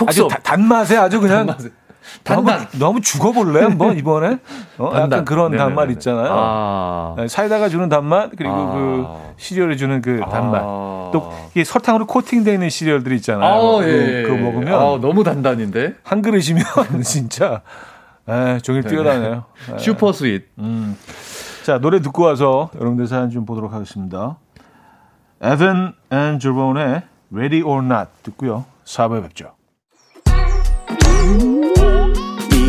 아주 다, 단맛에 아주 그냥 단맛에. 단맛. 너무, 너무 죽어볼래 한번 이번에? 어? 약간 그런 네네네네. 단맛 있잖아요. 아. 네, 사이다가 주는 단맛 그리고 아. 그 시리얼이 주는 그 단맛. 아. 또 이게 설탕으로 코팅되어 있는 시리얼들 있잖아요. 아, 그, 예. 그거 먹으면 아, 너무 단단인데 한 그릇이면 진짜 에, 종일 뛰어다녀요. super sweet. 음. 자 노래 듣고 와서 여러분들 사연 좀 보도록 하겠습니다. Evan and Jaron의 Ready or Not 듣고요. 4부에 뵙죠.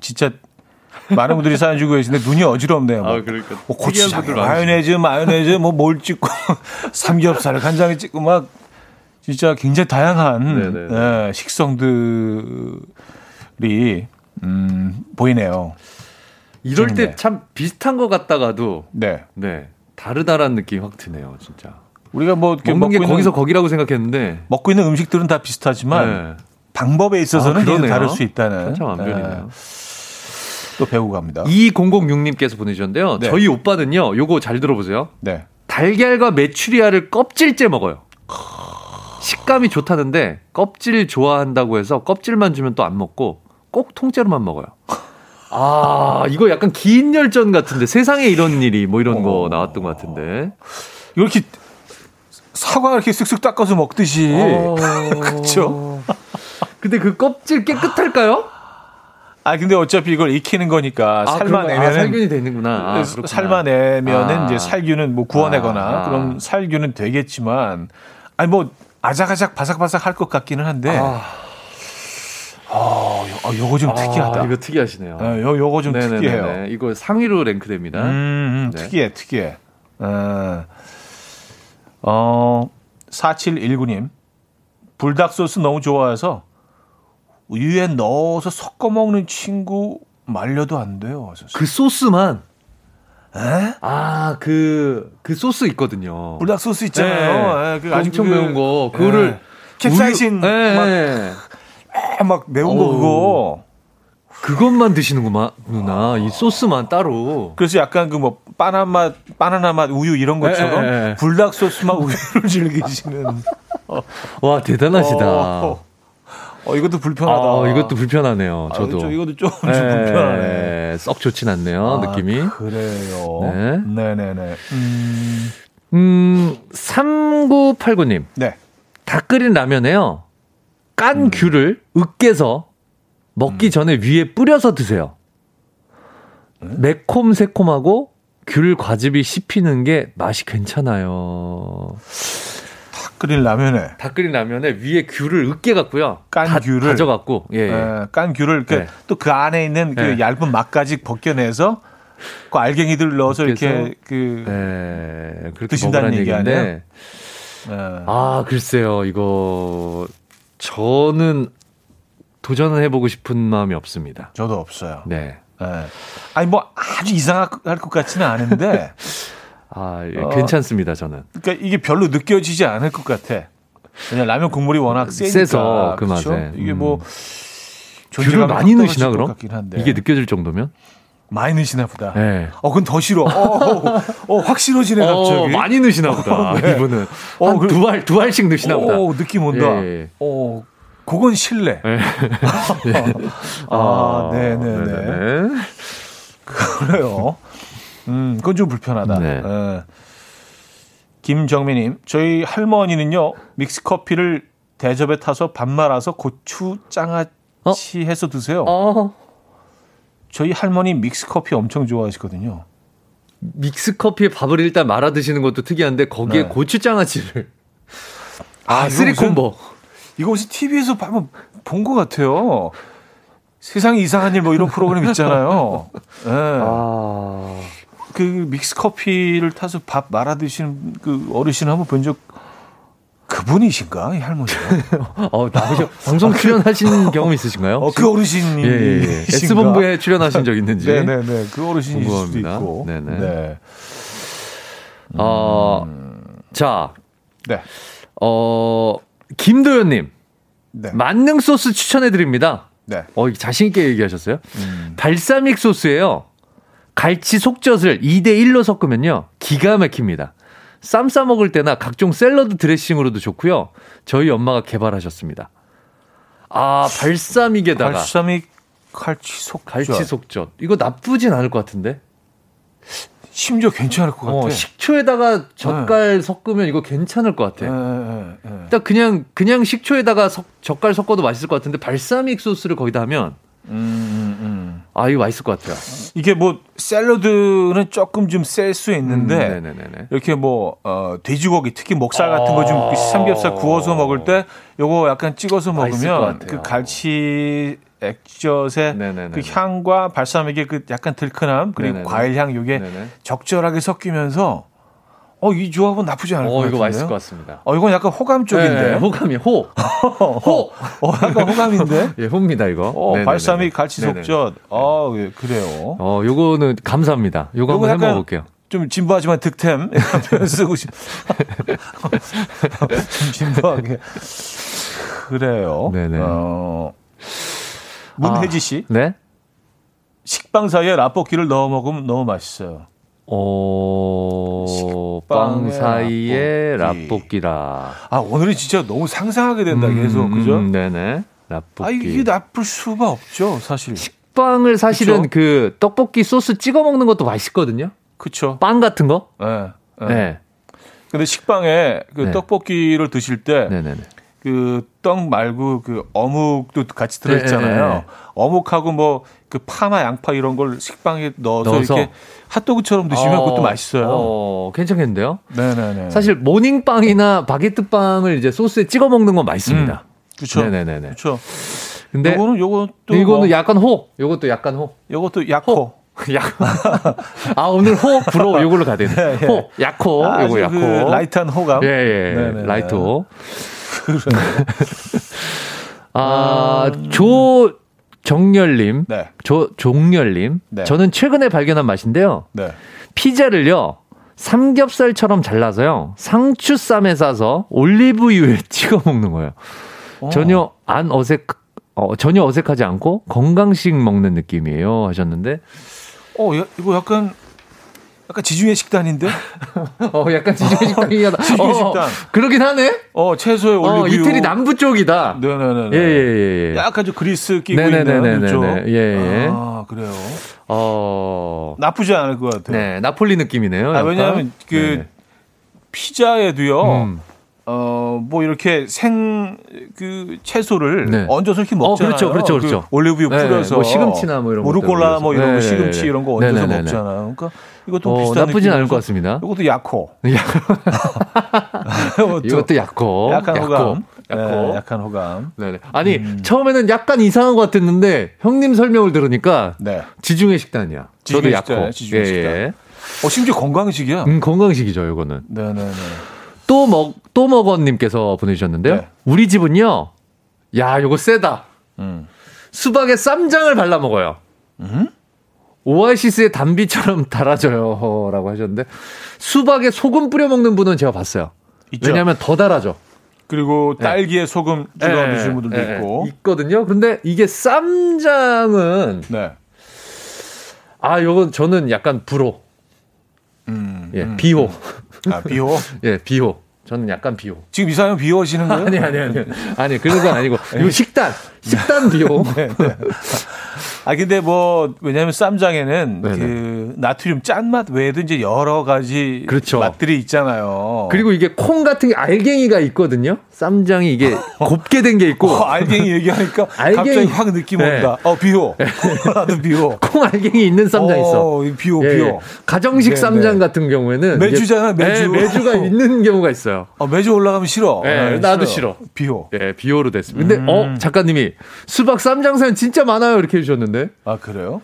진짜 많은 분들이 사연 주고 계신데 눈이 어지럽네요. 뭐. 아, 그러니까. 뭐 고추장, 마요네즈, 마요네즈, 뭐 뭘 찍고 삼겹살, 간장에 찍고 막 진짜 굉장히 다양한 네, 식성들이 음, 보이네요. 이럴 때 참 비슷한 것 같다가도 네. 네. 다르다라는 느낌이 확 드네요, 진짜. 우리가 뭐 먹는 게 거기서 거기라고 생각했는데 먹고 있는 음식들은 다 비슷하지만 네. 방법에 있어서는 아, 다를 수 있다는. 천차만별이네요. 또 배우고 갑니다. 2006님께서 보내주셨는데요. 네. 저희 오빠는요, 요거 잘 들어보세요. 네. 달걀과 메추리알을 껍질째 먹어요. 식감이 좋다는데 껍질 좋아한다고 해서 껍질만 주면 또 안 먹고 꼭 통째로만 먹어요. 아, 이거 약간 긴 열전 같은데 세상에 이런 일이 뭐 이런 거 어. 나왔던 것 같은데. 이렇게 사과 이렇게 쓱쓱 닦아서 먹듯이. 어... 그렇죠. 근데 그 껍질 깨끗할까요? 아 근데 어차피 이걸 익히는 거니까 아, 삶아내면 아, 살균이 되는구나. 아, 삶아내면은 아. 이제 살균은 뭐 구워내거나 아. 그럼 살균은 되겠지만 아니 뭐 아작아작 바삭바삭 할 것 같기는 한데. 아. 어, 요, 요거 좀 아, 특이하다. 이거 특이하시네요. 네, 요, 요거 좀 네네네네. 특이해요. 이거 상위로 랭크됩니다. 음, 음 네. 특이해, 특이해. 어, 어, 4719님. 불닭 소스 너무 좋아해서 우유에 넣어서 섞어 먹는 친구 말려도 안 돼요. 그 소스만. 에? 아, 그, 그 소스 있거든요. 불닭 소스 있잖아요. 네. 네. 그 엄청 그, 매운 거. 그거를. 네. 캡사이신. 네. 막, 막 매운 거 그거. 그것만 드시는구나, 누나. 이 소스만 따로. 그래서 약간 그 뭐, 바나나 맛, 바나나 맛 우유 이런 것처럼 네. 불닭 소스만 우유를 즐기시는. 와, 대단하시다. 어. 어, 이것도 불편하다. 아, 이것도 불편하네요. 저도. 아, 이것도 좀, 좀 네, 불편하네. 썩 좋진 않네요, 아, 느낌이. 그래요. 네. 네네네. 음, 음 3989님. 네. 닭 끓인 라면에요. 깐 음. 귤을 으깨서 먹기 음. 전에 위에 뿌려서 드세요. 네? 매콤 새콤하고 귤 과즙이 씹히는 게 맛이 괜찮아요. 끓인 라면에 닭 끓인 라면에 위에 귤을 으깨 갖고요. 깐 다, 귤을 가져갖고 예, 예. 예 깐 귤을 네. 또그 안에 있는 그 네. 얇은 막까지 벗겨내서 그 알갱이들 넣어서 이렇게 그 네, 그렇게 드신다는 얘기 아니에요? 네. 아 글쎄요 이거 저는 도전을 해보고 싶은 마음이 없습니다. 저도 없어요. 네. 네. 아니 뭐 아주 이상할 것 같지는 않은데 아, 예, 어, 괜찮습니다, 저는. 그러니까 이게 별로 느껴지지 않을 것 같아. 그냥 라면 국물이 워낙 세서 그? 맛에. 이게 뭐 음. 귤을 많이 넣으시나 그럼? 이게 느껴질 정도면? 많이 넣으시나 보다. 네. 어, 그건 더 싫어. 어, 어, 어확 싫어지네, 어, 갑자기. 많이 넣으시나 보다. 네. 이분은. 어, 한두 알, 두 알씩 넣으시나 어, 보다. 느낌 온다. 예. 어, 그건 실례. 네. 아, 네네네. 네네. 그래요. 음, 그건 좀 불편하다. 네. 어. 김정민님, 저희 할머니는요 믹스 커피를 대접에 타서 밥 말아서 고추 장아찌 어? 해서 드세요. 어. 저희 할머니 믹스 커피 엄청 좋아하시거든요. 믹스 커피에 밥을 일단 말아 드시는 것도 특이한데 거기에 네. 고추 장아찌를 아, three combo. 이거 혹시 TV에서 한번 본 것 같아요. 세상에 이상한 일 뭐 이런 프로그램 있잖아요. 네. 아. 그 믹스 커피를 타서 밥 말아 드시는 그 어르신 한번 본 적 그분이신가 이 할머니가? 어, 나오셔 방송 출연하신 경험 있으신가요? 어, 그 어르신이 예, 예, 예. S 본부에 출연하신 적 있는지? 네네네 네, 네. 그 어르신일 궁금합니다. 수도 있고. 네네. 네. 어, 음. 자, 네. 어 김도현 님, 네. 만능 소스 추천해 드립니다. 네. 어, 자신 있게 얘기하셨어요. 음. 발사믹 소스예요. 갈치 속젓을 2대 1로 섞으면요. 기가 막힙니다. 쌈 싸 먹을 때나 각종 샐러드 드레싱으로도 좋고요. 저희 엄마가 개발하셨습니다. 아, 발사믹에다가 발사믹 칼치 속젓. 갈치 속젓. 이거 나쁘진 않을 것 같은데. 심지어 괜찮을 것 같아. 어, 식초에다가 젓갈 네. 섞으면 이거 괜찮을 것 같아. 네, 네, 딱 그냥 그냥 식초에다가 석, 젓갈 섞어도 맛있을 것 같은데 발사믹 소스를 거기다 하면 음, 음, 음. 아 이거 맛있을 것 같아요. 이게 뭐 샐러드는 조금 좀 셀 수 있는데 음, 이렇게 뭐 어, 돼지고기 특히 목살 같은 거좀 아~ 삼겹살 구워서 먹을 때 요거 약간 찍어서 먹으면 그 갈치 액젓의 네네네네. 그 향과 발사믹의 그 약간 들큰함 그리고 네네네. 과일 향 요게 네네. 적절하게 섞이면서 어, 이 조합은 나쁘지 않을 어, 것 같아요. 이거 맛있을 것 같습니다. 어, 이건 약간 호감 쪽인데. 네, 호감이 호. 호. 어, 약간 호감인데. 예, 호입니다, 이거. 어, 발사믹 갈치 속젓. 어, 예, 그래요. 어, 요거는 감사합니다. 요거 한번 해 먹어 볼게요. 좀 진부하지만 득템 쓰고 싶. 좀 진부하게. 그래요. 네네. 어, 문혜지 씨. 아, 네. 식빵 사이에 라볶이를 넣어 먹으면 너무 맛있어요. 어, 빵 사이에 라볶기. 라 아, 오늘은 진짜 너무 상상하게 된다, 음, 계속. 음, 그죠? 음, 네네. 라볶기. 아, 이게 나쁠 수가 없죠, 사실. 식빵을 사실은 그쵸? 그 떡볶이 소스 찍어 먹는 것도 맛있거든요. 그쵸. 빵 같은 거? 네. 네. 네. 근데 식빵에 그 네. 떡볶이를 드실 때. 네네네. 그떡 말고 그 어묵도 같이 들어있잖아요. 네, 네, 네. 어묵하고 뭐 그 파나 양파 이런 걸 식빵에 넣어서, 넣어서. 이렇게 핫도그처럼 드시면 어, 그것도 맛있어요. 어, 괜찮겠는데요? 네네네. 사실 모닝빵이나 바게트 빵을 이제 소스에 찍어 먹는 건 맛있습니다. 음, 그렇죠. 네네네. 그렇죠. 근데 요거는 요것도 이거는 뭐, 약간 호. 요것도 약간 호. 요것도 약호. 약. 아 오늘 호불호 요걸로 가야 되네. 예, 예. 호 약호 아, 요거 약호. 그 light한 호감. 예예. 예. light 호. 아, 음... 조 정열님. 네. 조 종열님. 네. 저는 최근에 발견한 맛인데요. 네. 피자를요. 삼겹살처럼 잘라서요. 상추쌈에 싸서 올리브유에 찍어 먹는 거예요. 오. 전혀 안 어색, 어, 전혀 어색하지 않고 건강식 먹는 느낌이에요. 하셨는데. 어, 이거 약간 약간 지중해 식단인데? 어, 약간 지중해 식단이다. 지중해 어, 식단. 그러긴 하네. 어, 채소에 올리브유. 어, 이태리 남부 쪽이다. 네네네. 예, 예, 예. 약간 좀 그리스 끼고 네네네네네. 있는 쪽. 예, 예. 아, 그래요. 어. 나쁘지 않을 것 같아요. 네, 나폴리 느낌이네요. 아, 왜냐하면 그 네. 피자에도요. 음. 어, 뭐 이렇게 생 그 채소를 네. 얹어서 이렇게 먹잖아요. 어, 그렇죠, 그렇죠, 그렇죠. 그 올리브유 네, 뿌려서 뭐 시금치나 뭐 이런 거, 루꼴라 뭐 이런 거, 시금치 이런 거 얹어서. 먹잖아요. 그러니까 이것도 어, 비슷한 나쁘진 않을 것 같습니다. 이것도 약호. 이것도 약호. 약한 약호. 호감. 약호. 네, 약한 호감. 네네. 아니 음. 처음에는 약간 이상한 것 같았는데 형님 설명을 들으니까 네. 지중해 식단이야. 지중해 저도 약호. 지중해 식단. 예, 예. 어 심지어 건강식이야. 음 건강식이죠 이거는. 네네네. 또 먹, 또 먹어님께서 보내주셨는데요. 네. 우리 집은요, 야, 요거 세다. 음. 수박에 쌈장을 발라 먹어요. 음? 오아시스의 단비처럼 달아져요. 라고 하셨는데, 수박에 소금 뿌려 먹는 분은 제가 봤어요. 있죠. 왜냐하면 더 달아져. 그리고 네. 딸기에 네. 소금 찍어 네. 드시는 분들도 네. 있고. 있거든요. 그런데 이게 쌈장은. 네. 아, 요건 저는 약간 불호. 음, 예, 음, 비호. 음. 아, 비호? 예, 비호. 저는 약간 비호. 지금 이사람 비호하시는 거예요? 아니, 아니, 아니. 아니, 그런 건 아니고. 이거 식단. 식단 비호. 네, 네. 아, 근데 뭐, 왜냐하면 쌈장에는 네네. 그 나트륨 짠맛 외에도 이제 여러 가지 그렇죠. 맛들이 있잖아요. 그리고 이게 콩 같은 게 알갱이가 있거든요. 쌈장이 이게 곱게 된 게 있고. 어, 알갱이 얘기하니까 알갱이. 갑자기 확 느낌 네. 온다. 어, 비호. 나도 비호. 콩 알갱이 있는 쌈장 있어. 비호, 예, 비호. 예. 가정식 네, 쌈장 네. 같은 경우에는. 매주잖아, 매주. 네, 매주가 있는 경우가 있어요. 어, 매주 올라가면 싫어. 네, 나도 싫어. 비호. 예, 비호로 됐습니다. 근데, 어, 음. 어, 작가님이 수박 쌈장 사연 진짜 많아요. 이렇게 해주셨는데. 아, 그래요?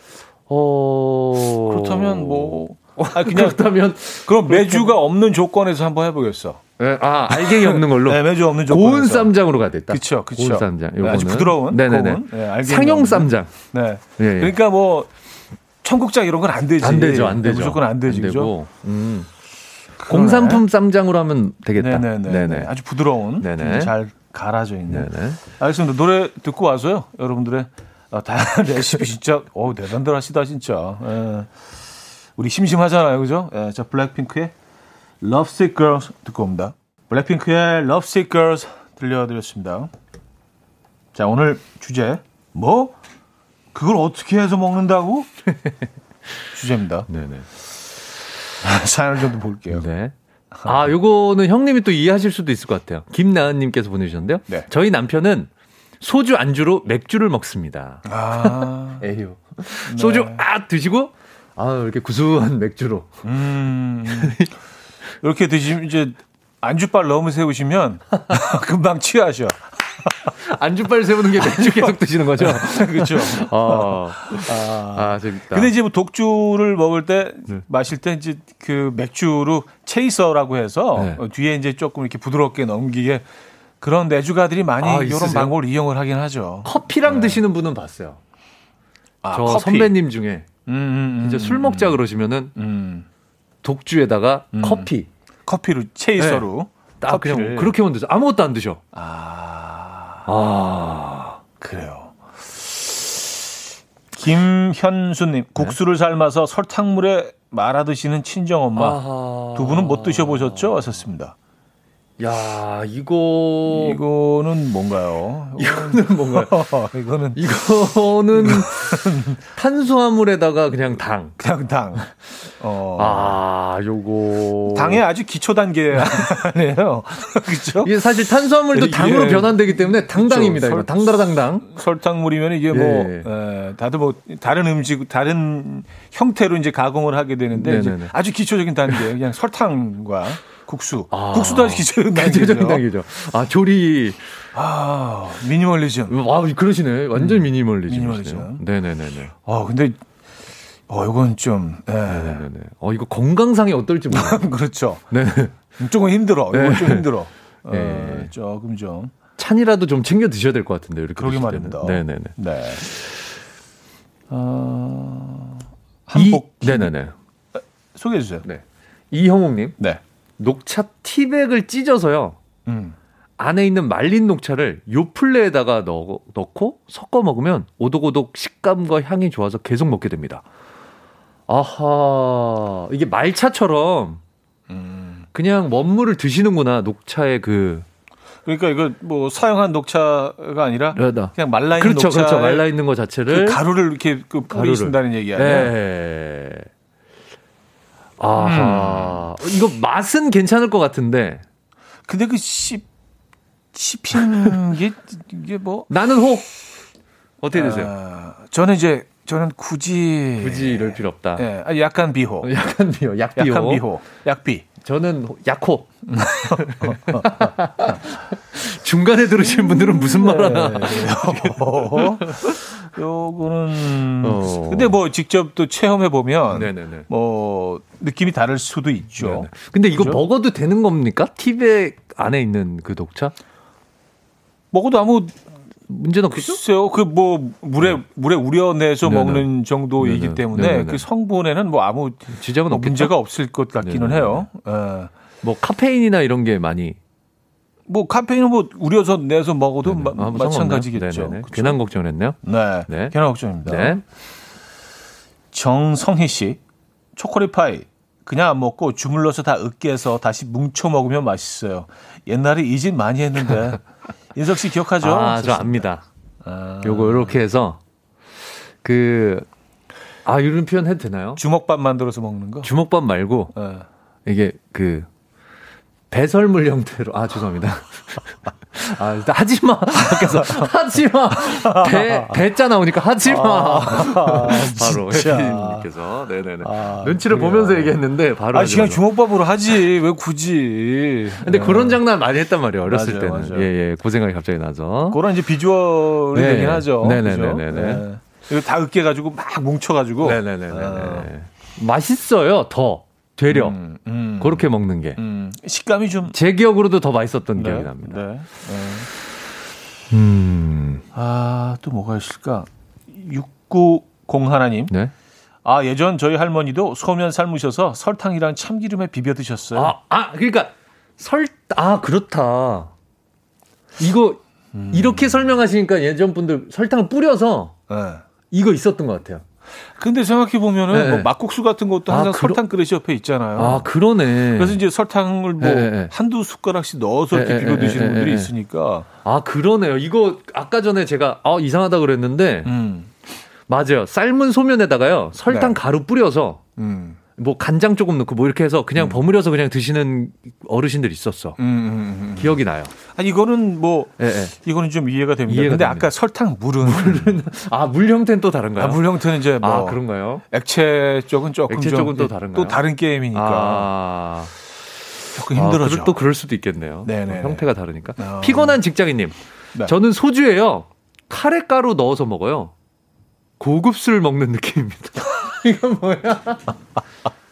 어. 그렇다면 뭐. 아, 그냥. 그렇다면. 그럼 매주가 없는 조건에서 한번 해보겠어. 네, 아, 알갱이 없는 걸로. 네, 매주 없는 조건. 고운 쌈장으로 가야겠다. 그쵸, 그쵸. 고운 쌈장. 네, 아주 부드러운. 네네네. 네, 상용 쌈장. 네. 예, 예. 그러니까 뭐, 청국장 이런 건 안 되지. 안 되죠, 안 되죠. 무조건 안 되지. 되고. 음. 공산품 쌈장으로 하면 되겠다. 네네네. 네네. 아주 부드러운. 네네. 잘 갈아져 있는. 네네. 알겠습니다. 노래 듣고 와서요. 여러분들의 아, 다양한 레시피 진짜 어 대단들 하시다 진짜. 예. 우리 심심하잖아요, 그죠? 예, 자 블랙핑크의 Lovesick Girls 듣고 옵니다. 블랙핑크의 Lovesick Girls 들려드렸습니다. 자, 오늘 주제 뭐? 그걸 어떻게 해서 먹는다고? 주제입니다. 네네. 사연을 좀 볼게요. 네. 아, 요거는 형님이 또 이해하실 수도 있을 것 같아요. 김나은님께서 보내주셨는데요. 네. 저희 남편은 소주 안주로 맥주를 먹습니다. 아, 에휴. 소주 아 드시고 아 이렇게 구수한 맥주로. 음, 이렇게 드시면 이제 안주빨 너무 세우시면 금방 취하셔. 안주빨 세우는 게 맥주 계속 드시는 거죠? 그렇죠. 아, 아, 재밌다. 근데 이제 뭐 독주를 먹을 때 네. 마실 때 이제 그 맥주로 체이서라고 해서 네. 어, 뒤에 이제 조금 이렇게 부드럽게 넘기게 그런 내주가들이 많이 아, 이런? 방법을 이용을 하긴 하죠. 커피랑 드시는 분은 봤어요. 아, 저 커피. 선배님 중에 음, 음, 음, 이제 술 먹자 그러시면은 음. 독주에다가 음. 커피 커피로 체이서로 딱 커피를 그냥 그렇게만 드세요. 아무것도 안 드셔. 아 아, 그래요. 김현수님 국수를 삶아서 설탕물에 말아 드시는 친정 엄마. 두 분은 못 드셔보셨죠? 왔었습니다. 야, 이거 이거는 뭔가요? 이거는 뭔가요? 이거는 이거는 탄수화물에다가 그냥 당. 그냥 당. 어. 아, 요거. 당의 아주 기초 단계 아니에요. 그렇죠? 이게 사실 탄수화물도 당으로 변환되기 때문에 당당입니다. 그쵸. 이거 당다라 당당. 설탕물이면 이게 뭐 예. 에, 다들 뭐 다른 음식 다른 형태로 이제 가공을 하게 되는데. 아주 기초적인 단계 그냥 설탕과 국수. 아. 국수도 기초적인 기초적인 단계죠. 단계죠. 아, 조리. 아, 미니멀리즘. 와, 그러시네. 완전 미니멀리즘. 미니멀리즘. 네네네네. 어, 근데 어, 이건 좀 예. 네네네. 어, 이거 건강상에 어떨지 몰라요. 그렇죠. 네. 조금 힘들어. 이건 네. 좀 힘들어. 어, 네. 조금 좀. 찬이라도 좀 챙겨 드셔야 될 것 같은데, 이렇게. 그러게 말입니다. 네네네. 네. 어, 이- 한복 네네네. 소개해 주세요. 네. 이형욱님, 네. 녹차 티백을 찢어서요. 음. 안에 있는 말린 녹차를 요플레에다가 넣어, 넣고 섞어 먹으면 오독오독 식감과 향이 좋아서 계속 먹게 됩니다. 아하, 이게 말차처럼 음. 그냥 원물을 드시는구나, 녹차의 그. 그러니까 이거 뭐 사용한 녹차가 아니라 그러다. 그냥 말라 있는 그렇죠, 그렇죠. 말라 있는 거 자체를. 그 가루를 이렇게 그 뿌리신다는 얘기 아니에요? 네. 아하. 이거 맛은 괜찮을 것 같은데. 근데 그 씹, 씹히는 게 이게 뭐 나는 호. 어떻게 되세요? 아, 저는 이제 저는 굳이 굳이 이럴 필요 없다. 예, 아, 약간 비호. 약간 비호, 약비호. 약간 비호. 약비. 저는 약호. 중간에 들으신 분들은 무슨 말 하나. 네. 어, 요거는 어. 근데 뭐 직접 또 체험해 보면 네네네. 뭐 느낌이 다를 수도 있죠. 네네. 근데 이거 그죠? 먹어도 되는 겁니까? 티백 안에 있는 그 녹차? 먹어도 아무 문제는 없겠죠? 글쎄요. 그뭐 물에 물에 우려내서 네네. 먹는 정도이기 네네. 때문에. 그 성분에는 뭐 아무 지장은 뭐 없겠죠? 문제가 없을 것 같기는. 해요. 예. 뭐 카페인이나 이런 게 많이 뭐 카페인은 뭐 우려서 내서 먹어도 네네. 마, 아, 뭐 마찬가지겠죠. 네네네. 그쵸? 괜한 걱정을 했네요. 네. 네. 괜한 걱정입니다. 네. 정성희 씨, 초콜릿 파이 그냥 안 먹고 주물러서 다 으깨서 다시 뭉쳐 먹으면 맛있어요. 옛날에 이 집 많이 했는데 인석 씨 기억하죠? 아, 저 압니다. 아, 요거 이렇게 해서 그 아, 이런 표현 해도 되나요? 주먹밥 만들어서 먹는 거. 주먹밥 말고 예. 이게 그 배설물 형태로 아 죄송합니다. 아 일단 하지 마. 밖에서 하지 마. 배 배자 나오니까 하지 마. 바로 진짜. 혜진님께서 네네네 아, 눈치를 그래요. 보면서 얘기했는데 바로 아, 그냥. 주먹밥으로 하지. 왜 굳이. 근데 예. 그런 장난 많이 했단 말이에요 어렸을 맞아요, 때는. 예예 그 생각이 갑자기 나서 그런 이제 비주얼이 네. 되긴 하죠. 네네네네네. 그죠? 네. 이거 다 으깨가지고 막 뭉쳐가지고. 네네네네 아. 맛있어요 더 되려 음, 음. 그렇게 먹는 게제 음, 식감이 좀. 기억으로도 더 맛있었던 네, 기억이 납니다. 네. 네. 음, 아, 또 뭐가 있을까? 690 하나님. 네. 아, 예전 저희 할머니도 소면 삶으셔서 설탕이랑 참기름에 비벼 드셨어요. 아, 아, 그러니까 설, 아, 그렇다. 이거 음. 이렇게 설명하시니까 예전 분들 설탕을 뿌려서 네. 이거 있었던 것 같아요. 근데 생각해 보면은 네. 뭐 막국수 같은 것도 항상 아, 설탕 그릇이 옆에 있잖아요. 아 그러네. 그래서 이제 설탕을 뭐 네. 한두 숟가락씩 넣어서 이렇게 비벼 드시는 분들이 있으니까. 아 그러네요. 이거 아까 전에 제가 아 이상하다 그랬는데 음. 맞아요. 삶은 소면에다가요 설탕 네. 가루 뿌려서. 음. 뭐 간장 조금 넣고 뭐 이렇게 해서 그냥 음. 버무려서 그냥 드시는 어르신들 있었어. 음, 음, 음, 음. 기억이 나요. 아 이거는 뭐 네, 네. 이거는 좀 이해가 됩니다. 이해가 근데 됩니다. 아까 설탕 물은 물은 아 물 형태는 또 다른가요? 아, 물 형태는 이제 뭐 아, 그런가요? 액체 쪽은 조금 액체 쪽은 또 다른가요? 또 다른 게임이니까. 아. 조금 힘들어져. 아, 또 그럴 수도 있겠네요. 네네. 형태가 다르니까. 어. 피곤한 직장인님. 네. 저는 소주에요. 카레 가루 넣어서 먹어요. 고급 술 먹는 느낌입니다. 이건 뭐야?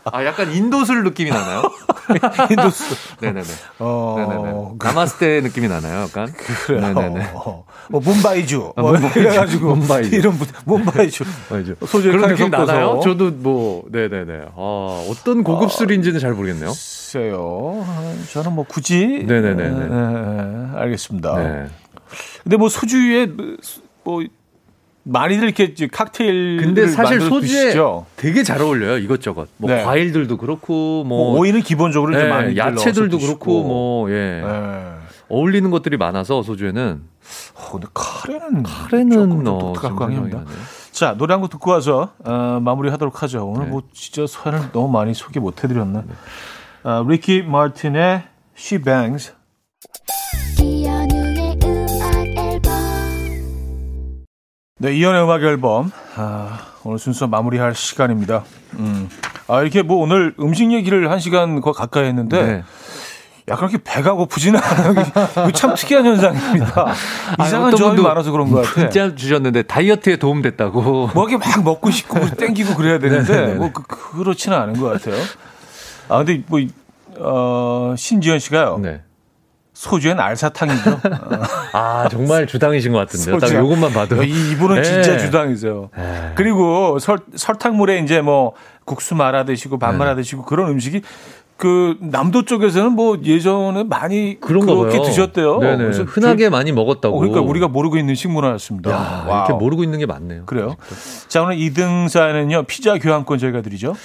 아, 약간 인도술 느낌이 나나요? 인도술. 네네네. 어... 네네네. 남았을 때 느낌이 나나요? 약간? 그래요. 네네네. 어, 뭐, 문바이주. 뭐, 이래가지고. 문바이주. 이런, 문바이주. 소주 그런 느낌 나나요? 저도 뭐, 네네네. 아, 어떤 고급술인지는 잘 모르겠네요. 글쎄요. 저는 뭐 굳이. 네네네. 네, 네, 알겠습니다. 네. 근데 뭐 소주에 뭐, 많이들 이렇게 칵테일 근데 사실 소주에 드시죠? 되게 잘 어울려요 이것저것 뭐 네. 과일들도 그렇고 뭐, 뭐 오이는 기본적으로 네, 많이 야채들도 그렇고 뭐 예 네. 어울리는 것들이 많아서 소주에는 어, 근데 카레는 카레는 어, 독특합니다. 자 노래 한 곡 듣고 와서 어, 마무리하도록 하죠. 오늘 네. 뭐 진짜 사연을 너무 많이 소개 못 해드렸나? 네. 어, 리키 마틴의 She Bangs. 네, 이연의 음악 앨범. 아, 오늘 순서 마무리할 시간입니다. 음. 아, 이렇게 뭐 오늘 음식 얘기를 한 시간 거 가까이 했는데 네. 약간 이렇게 배가 고프지는 않아요. 참 특이한 현상입니다. 이상한 점이 많아서 그런 것 같아요. 문자 주셨는데 다이어트에 도움 됐다고. 뭐 이렇게 막 먹고 싶고 땡기고 그래야 되는데 네, 네, 네. 뭐 그, 그렇지는 않은 것 같아요. 아 근데 뭐 어, 신지현 씨가요. 네. 소주엔 알사탕이죠. 아 정말 주당이신 것 같은데요. 딱 요것만 봐도 이, 이분은 네. 진짜 주당이세요. 네. 그리고 설, 설탕물에 이제 뭐 국수 말아 드시고 밥 말아 네. 드시고 그런 음식이 그 남도 쪽에서는 뭐 예전에 많이 그런가 그렇게 봐요. 드셨대요. 네네. 그래서 흔하게 그, 많이 먹었다고. 어, 그러니까 우리가 모르고 있는 식문화였습니다. 야, 이렇게 모르고 있는 게 많네요. 그래요. 자 오늘 2등 사연은요 피자 교환권 저희가 드리죠.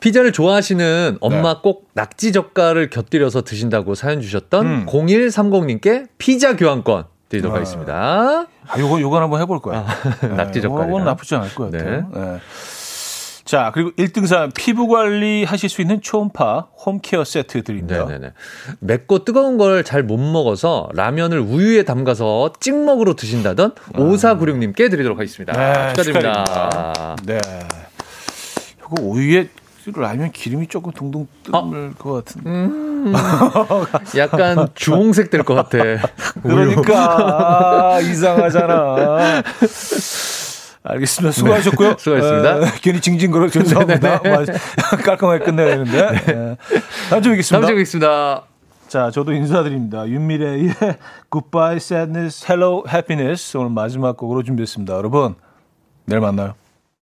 피자를 좋아하시는 엄마 네. 꼭 낙지 젓갈을 곁들여서 드신다고 사연 주셨던 음. 0130님께 피자 교환권 드리도록 아. 하겠습니다. 아, 요거, 요거 한번 해볼 거야. 아, 낙지 젓갈. 이건 나쁘지 않을 것 같아요. 네. 네. 자, 그리고 1등상 피부 관리 하실 수 있는 초음파 홈케어 세트 드립니다. 네네네. 맵고 뜨거운 걸 잘 못 먹어서 라면을 우유에 담가서 찍먹으로 드신다던 아. 5496님께 드리도록 하겠습니다. 네, 축하드립니다. 축하드립니다. 네. 이거 우유에 라면 기름이 조금 동동 뜰 어? 것 같은. 음, 약간 주홍색 될 것 같아. 그러니까 아, 이상하잖아. 알겠습니다. 수고하셨고요. 네, 수고하셨습니다. 에, 괜히 징징거려 죄송합니다. 깔끔하게 끝내야 되는데. 네. 다음 주에 뵙겠습니다. 다음 주에 뵙겠습니다. 자, 저도 인사드립니다. 윤미래의 Goodbye Sadness, Hello Happiness 오늘 마지막 곡으로 준비했습니다. 여러분, 내일 만나요.